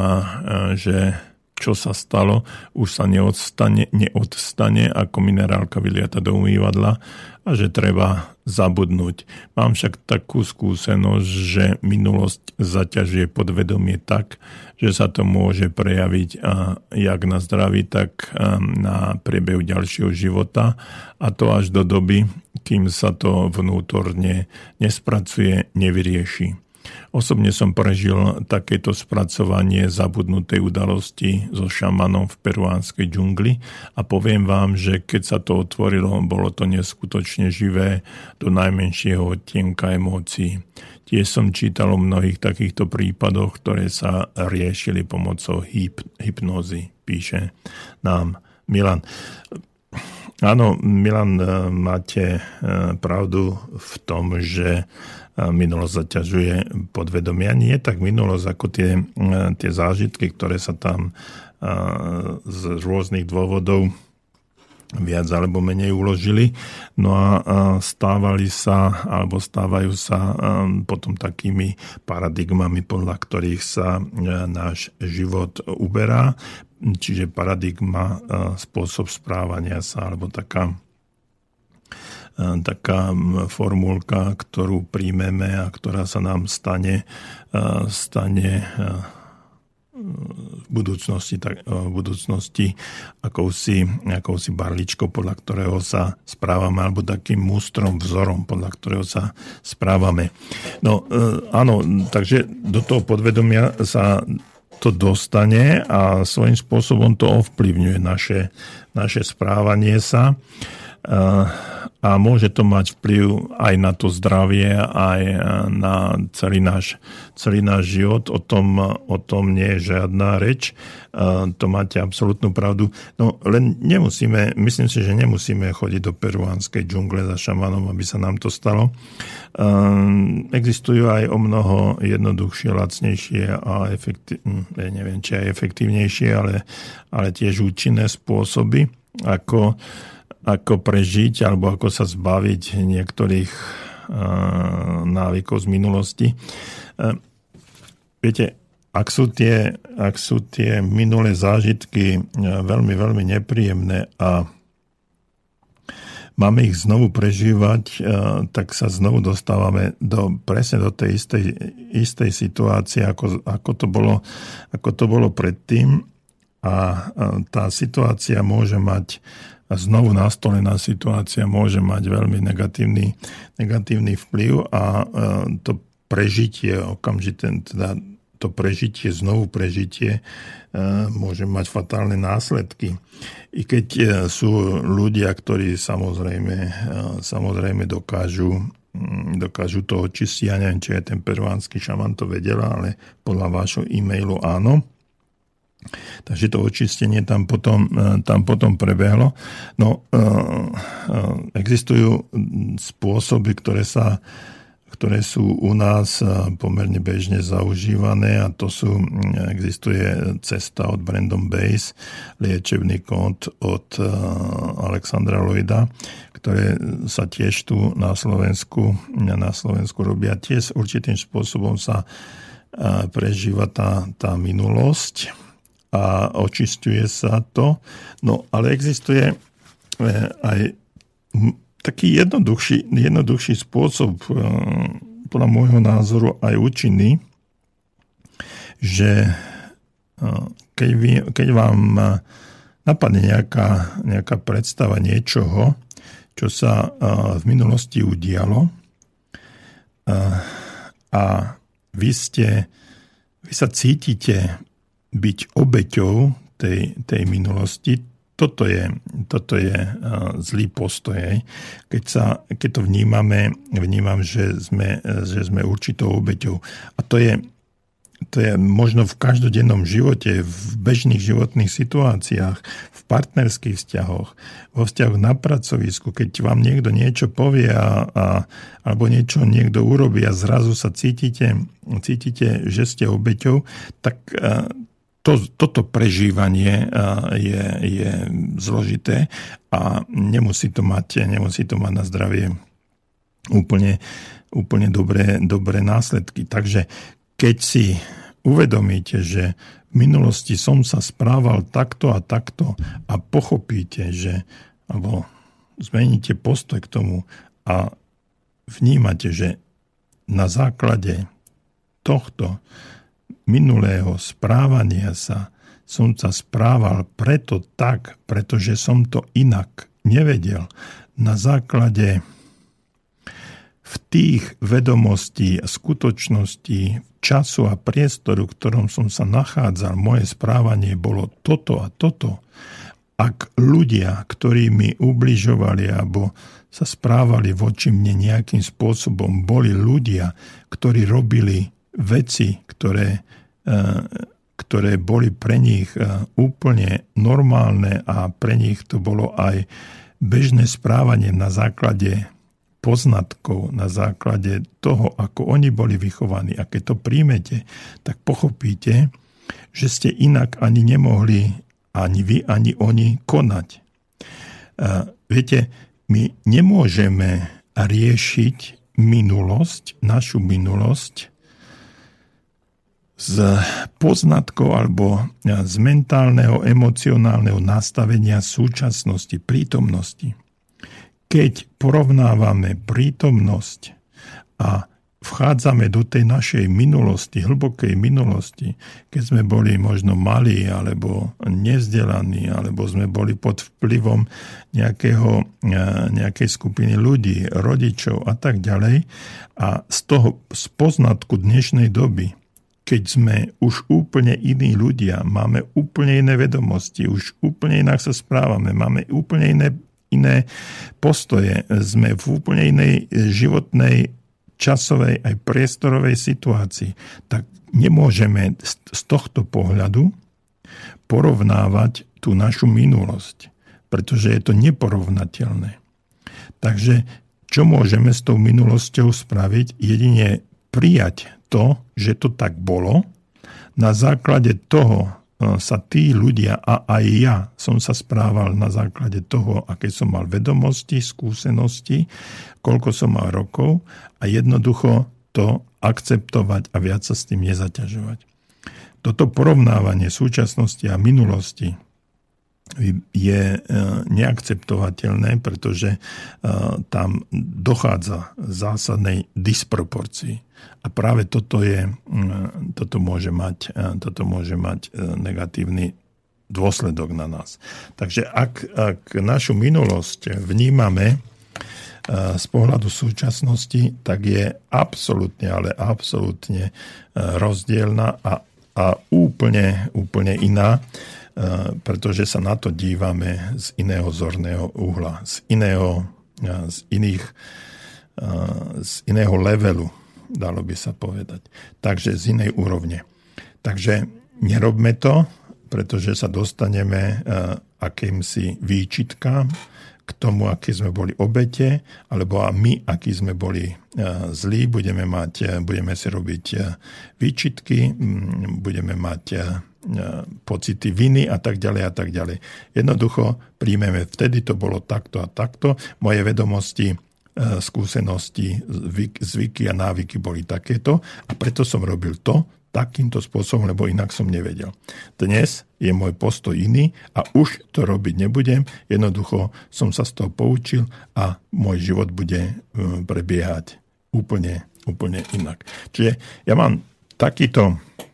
že čo sa stalo, už sa neodstane, neodstane ako minerálka vyliata do umývadla a že treba zabudnúť. Mám však takú skúsenosť, že minulosť zaťažuje podvedomie tak, že sa to môže prejaviť a jak na zdraví, tak na priebehu ďalšieho života a to až do doby, kým sa to vnútorne nespracuje, nevyrieši. Osobne som prežil takéto spracovanie zabudnutej udalosti so šamanom v peruánskej džungli a poviem vám, že keď sa to otvorilo, bolo to neskutočne živé do najmenšieho odtienka emócií. Tiež som čítal o mnohých takýchto prípadoch, ktoré sa riešili pomocou hyp- hypnózy, píše nám Milan. Áno, Milan, máte pravdu v tom, že minulosť zaťažuje podvedomia. Nie tak minulosť ako tie, tie zážitky, ktoré sa tam z rôznych dôvodov viac alebo menej uložili. No a stávali sa, alebo stávajú sa potom takými paradigmami, podľa ktorých sa náš život uberá. Čiže paradigma, spôsob správania sa, alebo taká taká formulka, ktorú príjmeme a ktorá sa nám stane, stane v budúcnosti, tak, v budúcnosti akousi, akousi barličkou, podľa ktorého sa správame, alebo takým mústrom, vzorom, podľa ktorého sa správame. No áno, takže do toho podvedomia sa to dostane a svojím spôsobom to ovplyvňuje naše, naše správanie sa a môže to mať vplyv aj na to zdravie, aj na celý náš, celý náš život. O tom, o tom nie je žiadna reč. To máte absolútnu pravdu. No len nemusíme, myslím si, že nemusíme chodiť do peruánskej džungle za šamanom, aby sa nám to stalo. Existujú aj o mnoho jednoduchšie, lacnejšie a efektív, hm, neviem, či aj efektívnejšie, ale, ale tiež účinné spôsoby, ako ako prežiť alebo ako sa zbaviť niektorých návykov z minulosti. Viete, ak sú tie, ak sú tie minulé zážitky veľmi, veľmi nepríjemné a máme ich znovu prežívať, tak sa znovu dostávame do, presne do tej istej, istej situácie, ako, ako, to bolo, ako to bolo predtým. A tá situácia môže mať znovu nastolená situácia môže mať veľmi negatívny, negatívny vplyv a e, to prežitie, okamžite teda to prežitie, znovu prežitie e, môže mať fatálne následky. I keď e, sú ľudia, ktorí samozrejme, samozrejme dokážu mm, dokážu to očistiť. Ja neviem, či aj ten peruánsky šaman to vedela, ale podľa vášho e-mailu áno. Takže to očistenie tam potom, e, tam potom prebehlo. No, e, e, existujú spôsoby, ktoré sa ktoré sú u nás pomerne bežne zaužívané a to sú, existuje cesta od Brandon Base, liečebný kód od Alexandra Lloyda, ktoré sa tiež tu na Slovensku, na Slovensku robia. Tiež určitým spôsobom sa prežíva tá, tá minulosť a očistuje sa to. No ale existuje e, aj taký jednoduchší, jednoduchší spôsob, e, podľa môjho názoru aj účinný, že e, keď, vy, keď vám napadne nejaká, nejaká predstava niečoho, čo sa v minulosti udialo a vy ste, vy sa cítite byť obeťou tej, tej minulosti, toto je, toto je zlý postoj. Keď, sa, keď to vnímame, vnímam, že sme, že sme určitou obeťou. A to je, to je možno v každodennom živote, v bežných životných situáciách, v partnerských vzťahoch, vo vzťahu na pracovisku, keď vám niekto niečo povie a, a, alebo niečo niekto urobí a zrazu sa cítite, cítite, že ste obeťou, tak to, toto prežívanie je, je zložité a nemusí to mať, nemusí to mať na zdravie úplne, úplne dobré, dobré následky. Takže keď si uvedomíte, že v minulosti som sa správal takto a takto a pochopíte, že alebo zmeníte postoj k tomu a vnímate, že na základe tohto minulého správania sa som sa správal preto tak, pretože som to inak nevedel. Na základe v tých vedomostí a skutočností, času a priestoru, v ktorom som sa nachádzal, moje správanie bolo toto a toto. Ak ľudia, ktorí mi ubližovali alebo sa správali voči mne nejakým spôsobom, boli ľudia, ktorí robili veci, ktoré E, ktoré boli pre nich e, úplne normálne a pre nich to bolo aj bežné správanie na základe poznatkov, na základe toho, ako oni boli vychovaní. A keď to príjmete, tak pochopíte, že ste inak ani nemohli ani vy, ani oni konať. Viete, my nemôžeme riešiť minulosť, našu minulosť z poznatkov alebo z mentálneho, emocionálneho nastavenia súčasnosti, prítomnosti. Keď porovnávame prítomnosť a vchádzame do tej našej minulosti, hlbokej minulosti, keď sme boli možno malí, alebo nezdelaní, alebo sme boli pod vplyvom nejakého, e, nejakej skupiny ľudí, rodičov a tak ďalej. A z toho, z poznatku dnešnej doby, keď sme už úplne iní ľudia, máme úplne iné vedomosti, už úplne inak sa správame, máme úplne iné, iné postoje, sme v úplne inej životnej časovej aj priestorovej situácii, tak nemôžeme z tohto pohľadu porovnávať tú našu minulosť, pretože je to neporovnateľné. Takže čo môžeme s tou minulosťou spraviť? Jedine prijať to, že to tak bolo, na základe toho E, sa tí ľudia a aj ja som sa správal na základe toho, aké som mal vedomosti, skúsenosti, koľko som mal rokov a jednoducho to akceptovať a viac sa s tým nezaťažovať. Toto porovnávanie súčasnosti a minulosti je e, neakceptovateľné, pretože e, tam dochádza zásadnej disproporcii. A práve toto, je, toto, môže mať, e, toto môže mať negatívny dôsledok na nás. Takže ak, ak našu minulosť vnímame z pohľadu súčasnosti, tak je absolútne, ale absolútne rozdielna a, a úplne, úplne iná pretože sa na to dívame z iného zorného uhla, z iného, z iných, z iného levelu, dalo by sa povedať. Takže z inej úrovne. Takže nerobme to, pretože sa dostaneme akýmsi výčitkám k tomu, aký sme boli obete, alebo a my, akí sme boli zlí, budeme, mať, budeme si robiť výčitky, budeme mať pocity viny a tak ďalej a tak ďalej. Jednoducho príjmeme, vtedy to bolo takto a takto, moje vedomosti, e, skúsenosti, zvyky a návyky boli takéto a preto som robil to takýmto spôsobom, lebo inak som nevedel. Dnes je môj postoj iný a už to robiť nebudem. Jednoducho som sa z toho poučil a môj život bude e, prebiehať úplne, úplne inak. Čiže ja mám takýto E,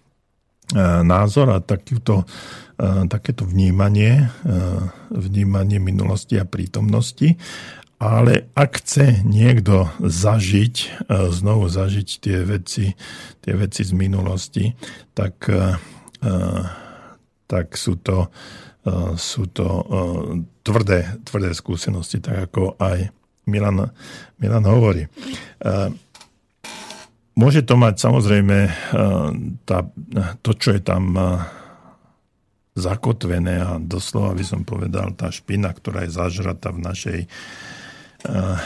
názor a takýto, e, takéto vnímanie, e, vnímanie minulosti a prítomnosti. Ale ak chce niekto zažiť, znovu zažiť tie veci, tie veci z minulosti, tak, tak sú to, sú to tvrdé, tvrdé skúsenosti, tak ako aj Milan, Milan hovorí. Môže to mať samozrejme eh, tá, to, čo je tam eh, zakotvené a doslova by som povedal, tá špina, ktorá je zažratá v našej eh,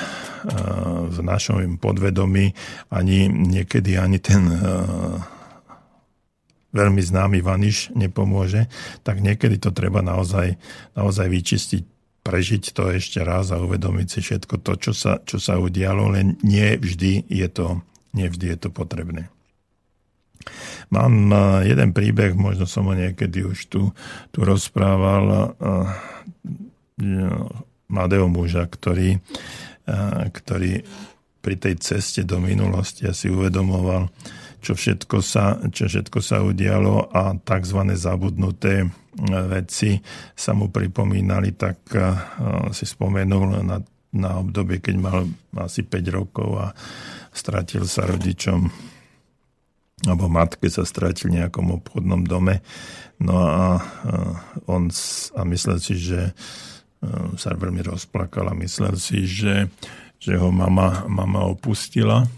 v našom podvedomí, ani niekedy ani ten veľmi známy vaniš nepomôže, tak niekedy to treba naozaj, naozaj vyčistiť, prežiť to ešte raz a uvedomiť si všetko to, čo sa, čo sa udialo, len nie vždy je to Nevždy je to potrebné. Mám eh, jeden príbeh, možno som ho niekedy už tu, tu rozprával, eh, mladého muža, ktorý, ktorý pri tej ceste do minulosti asi uvedomoval, čo všetko sa, čo všetko sa udialo a tzv. zabudnuté veci sa mu pripomínali, tak si spomenul na, na obdobie, keď mal asi 5 rokov a stratil sa rodičom alebo matke sa stratil v nejakom obchodnom dome. No a on a myslel si, že sa veľmi rozplakal a myslel si, že, že ho mama, mama opustila.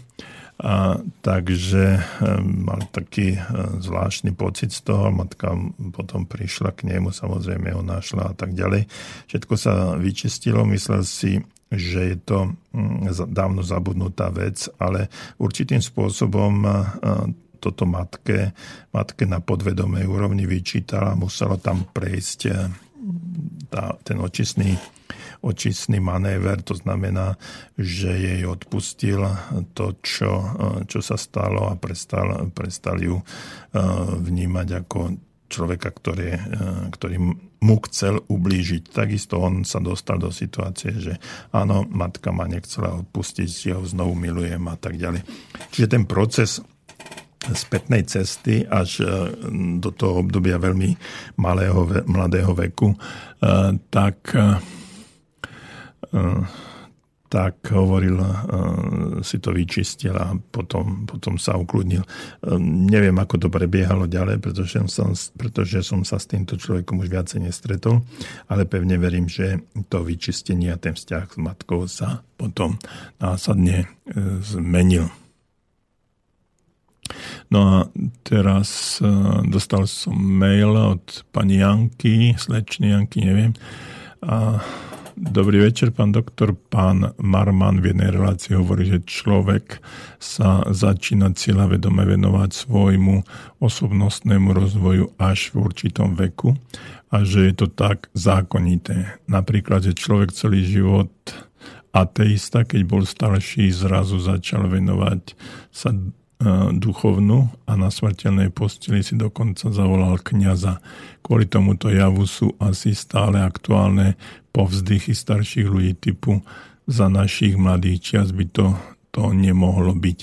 A, takže mal taký zvláštny pocit z toho. Matka potom prišla k nemu, samozrejme ho našla a tak ďalej. Všetko sa vyčistilo. Myslel si, že je to mm, dávno zabudnutá vec, ale určitým spôsobom toto matke, matke na podvedomej úrovni vyčítala, muselo tam prejsť tá, ten očistný, očistný manéver, to znamená, že jej odpustil to, čo, čo sa stalo a prestal, prestal ju vnímať ako človeka, ktorý, ktorý mu chcel ublížiť. Takisto on sa dostal do situácie, že áno, matka ma nechcela odpustiť, ja ho znovu milujem a tak ďalej. Čiže ten proces spätnej cesty až do toho obdobia veľmi malého, mladého veku, tak tak hovoril, si to vyčistil a potom, potom sa ukludnil. Neviem, ako to prebiehalo ďalej, pretože som, pretože som sa s týmto človekom už viacej nestretol, ale pevne verím, že to vyčistenie a ten vzťah s matkou sa potom následne zmenil. No a teraz dostal som mail od pani Janky, slečny Janky, neviem, a Dobrý večer, pán doktor. Pán Marman v jednej relácii hovorí, že človek sa začína vedome venovať svojmu osobnostnému rozvoju až v určitom veku a že je to tak zákonité. Napríklad, že človek celý život ateista, keď bol starší, zrazu začal venovať sa duchovnú a na smrteľnej posteli si dokonca zavolal kniaza. Kvôli tomuto javu sú asi stále aktuálne povzdychy starších ľudí typu za našich mladých čias by to, to nemohlo byť.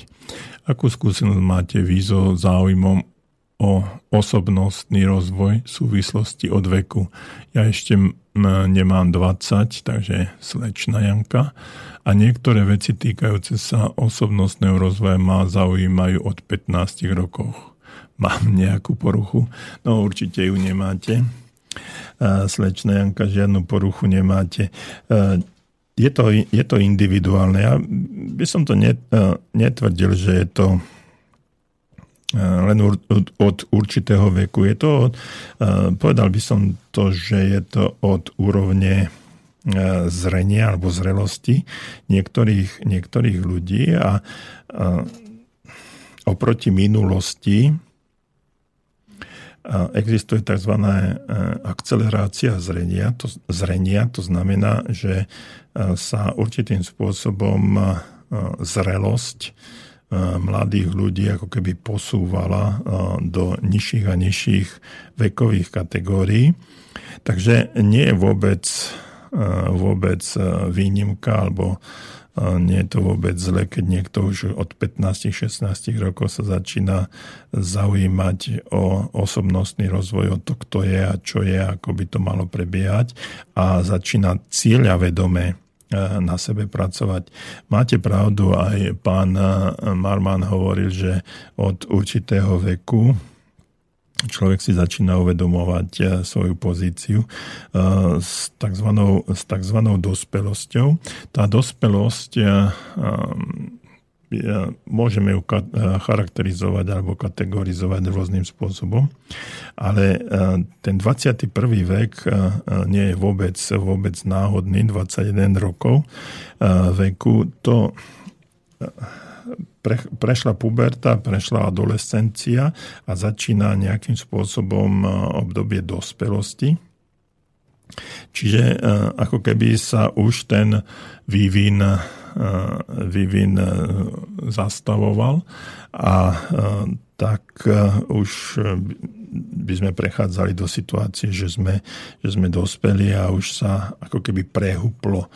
Akú skúsenosť máte vy so záujmom o osobnostný rozvoj v súvislosti od veku? Ja ešte nemám 20, takže slečna Janka a niektoré veci týkajúce sa osobnostného rozvoja ma zaujímajú od 15 rokov. Mám nejakú poruchu? No určite ju nemáte. Slečna Janka, žiadnu poruchu nemáte. Je to, je to individuálne. Ja by som to netvrdil, že je to len od určitého veku. Je to, povedal by som to, že je to od úrovne E, zrenia alebo zrelosti niektorých, niektorých ľudí a, a oproti minulosti existuje tzv. E, akcelerácia zrenia. To, zrenia. to znamená, že e, sa určitým spôsobom zrelosť mladých ľudí ako keby posúvala do nižších a nižších vekových kategórií. Takže nie je vôbec vôbec výnimka, alebo nie je to vôbec zle, keď niekto už od 15-16 rokov sa začína zaujímať o osobnostný rozvoj, o to, kto je a čo je, ako by to malo prebiehať a začína cieľa vedomé na sebe pracovať. Máte pravdu, aj pán Marman hovoril, že od určitého veku človek si začína uvedomovať eh, svoju pozíciu eh, s tzv. S tzv. dospelosťou. Tá dospelosť eh, môžeme ju charakterizovať alebo kategorizovať rôznym spôsobom, ale ten 21. vek nie je vôbec, vôbec náhodný, 21 rokov veku, to pre, prešla puberta, prešla adolescencia a začína nejakým spôsobom e, obdobie dospelosti. Čiže e, ako keby sa už ten vývin, e, vývin zastavoval a tak už by sme prechádzali do situácie, že sme, že sme dospeli a už sa ako keby prehuplo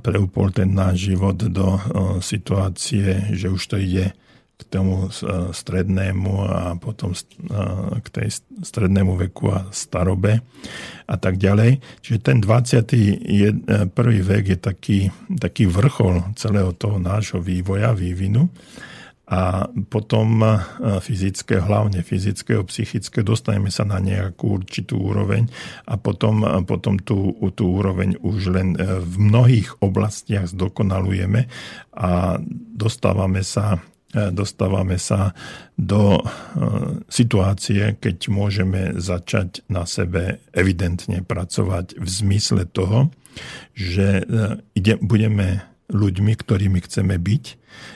preúpol ten náš život do situácie, že už to ide k tomu strednému a potom k tej strednému veku a starobe a tak ďalej. Čiže ten 21. vek je taký, taký vrchol celého toho nášho vývoja, vývinu a potom e, fyzické, hlavne fyzické, psychické, dostaneme sa na nejakú určitú úroveň a potom, e, potom tú, tú úroveň už len e, v mnohých oblastiach zdokonalujeme a dostávame sa dostávame sa do situácie, keď môžeme začať na sebe evidentne pracovať v zmysle toho, že ide, budeme ľuďmi, ktorými chceme byť,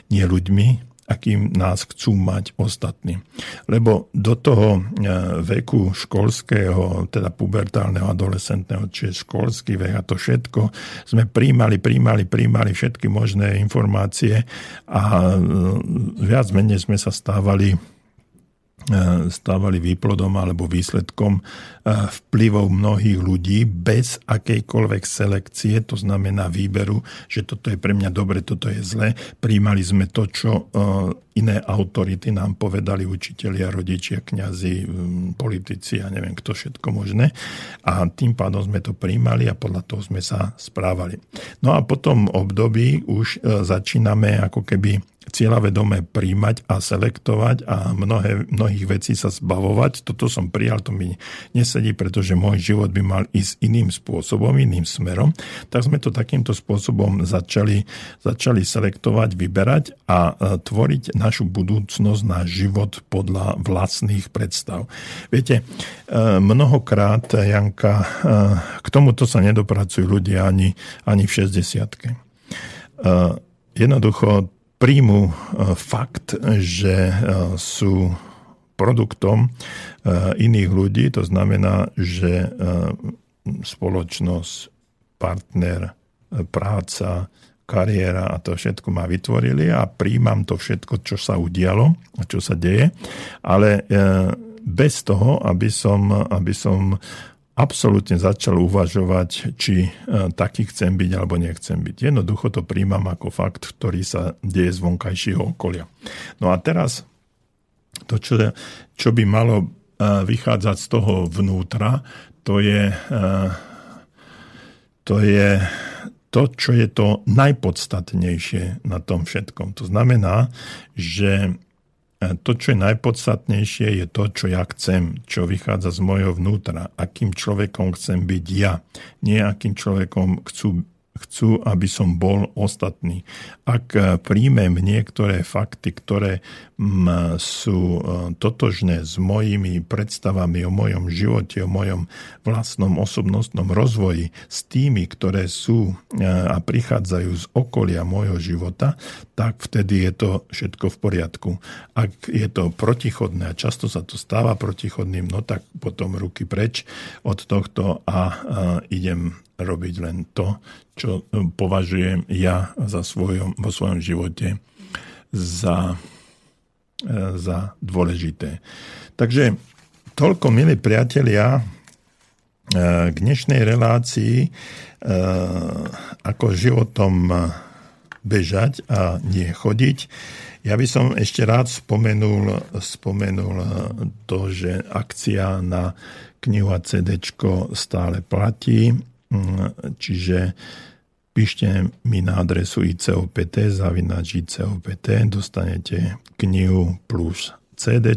nie ľuďmi, akým nás chcú mať ostatní. Lebo do toho e, veku školského, teda pubertálneho, adolescentného, čiže školský vek a to všetko, sme príjmali, príjmali, príjmali všetky možné informácie a e, viac menej sme sa stávali stávali výplodom alebo výsledkom e, vplyvov mnohých ľudí bez akejkoľvek selekcie, to znamená výberu, že toto je pre mňa dobre, toto je zle. Príjmali sme to, čo e, iné autority nám povedali, učitelia, rodičia, kňazi, politici a neviem kto všetko možné. A tým pádom sme to príjmali a podľa toho sme sa správali. No a potom období už začíname ako keby cieľavedome príjmať a selektovať a mnohé, mnohých vecí sa zbavovať. Toto som prijal, to mi nesedí, pretože môj život by mal ísť iným spôsobom, iným smerom. Tak sme to takýmto spôsobom začali, začali selektovať, vyberať a e, tvoriť našu budúcnosť, náš život podľa vlastných predstav. Viete, e, mnohokrát, Janka, e, k tomuto sa nedopracujú ľudia ani, ani v 60 Jednoducho príjmu e, fakt, že e, sú produktom e, iných ľudí, to znamená, že spoločnosť, partner, práca, kariéra a to všetko ma vytvorili a príjmam to všetko, čo sa udialo a čo sa deje, ale bez toho, aby som, aby som absolútne začal uvažovať, či e, taký chcem byť alebo nechcem byť. Jednoducho to príjmam ako fakt, ktorý sa deje z vonkajšieho okolia. No a teraz to, čo, čo by malo e, vychádzať z toho vnútra, to je, e, to je to, čo je to najpodstatnejšie na tom všetkom. To znamená, že E, to, čo je najpodstatnejšie, je to, čo ja chcem, čo vychádza z mojho vnútra, akým človekom chcem byť ja, nie akým človekom chcú chcú, aby som bol ostatný. Ak eh, príjmem niektoré fakty, ktoré sú eh, totožné s mojimi predstavami o mojom živote, o mojom vlastnom osobnostnom rozvoji, s tými, ktoré sú eh, a prichádzajú z okolia môjho života, tak vtedy je to všetko v poriadku. Ak je to protichodné, a často sa to stáva protichodným, no tak potom ruky preč od tohto a idem robiť len to, čo e, považujem ja za svojom, vo svojom živote za, e, za dôležité. Takže toľko, milí priatelia, e, k dnešnej relácii ako životom bežať a nie chodiť. Ja by som ešte rád spomenul, spomenul to, že akcia na knihu a CD stále platí čiže píšte mi na adresu ICOPT, zavinač ICOPT, dostanete knihu plus CD,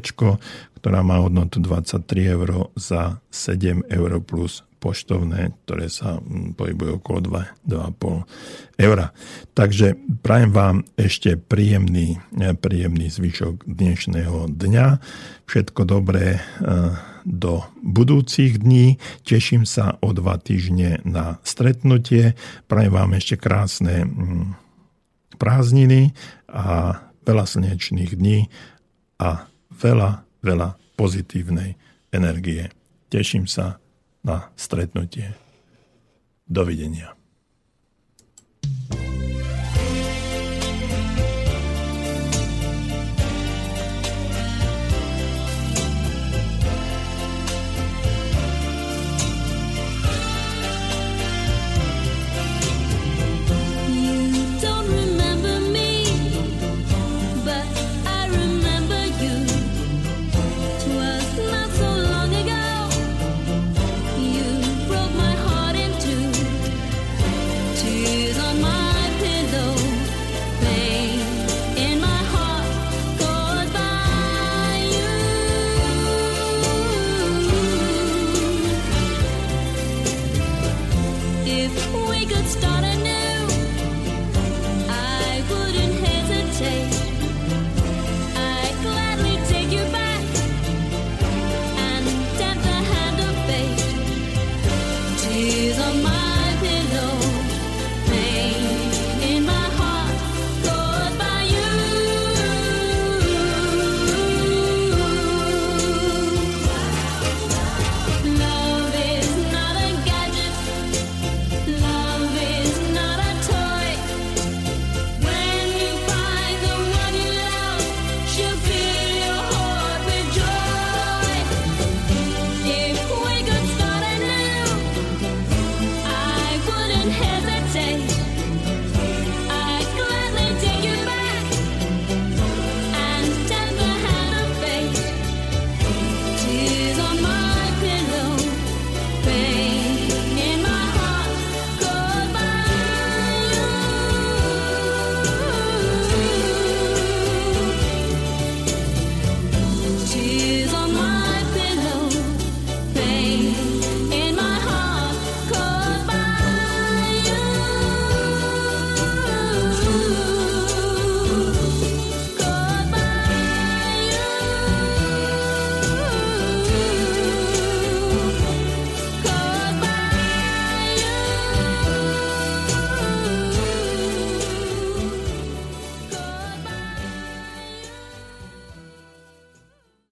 ktorá má hodnotu 23 eur za 7 eur plus poštovné, ktoré sa mm, pohybujú okolo 2,5 eur. Takže prajem vám ešte príjemný, príjemný zvyšok dnešného dňa. Všetko dobré eh, do budúcich dní. Teším sa o dva týždne na stretnutie. Prajem vám ešte krásne mm, prázdniny a veľa slnečných dní a veľa, veľa pozitívnej energie. Teším sa na stretnutie. Dovidenia.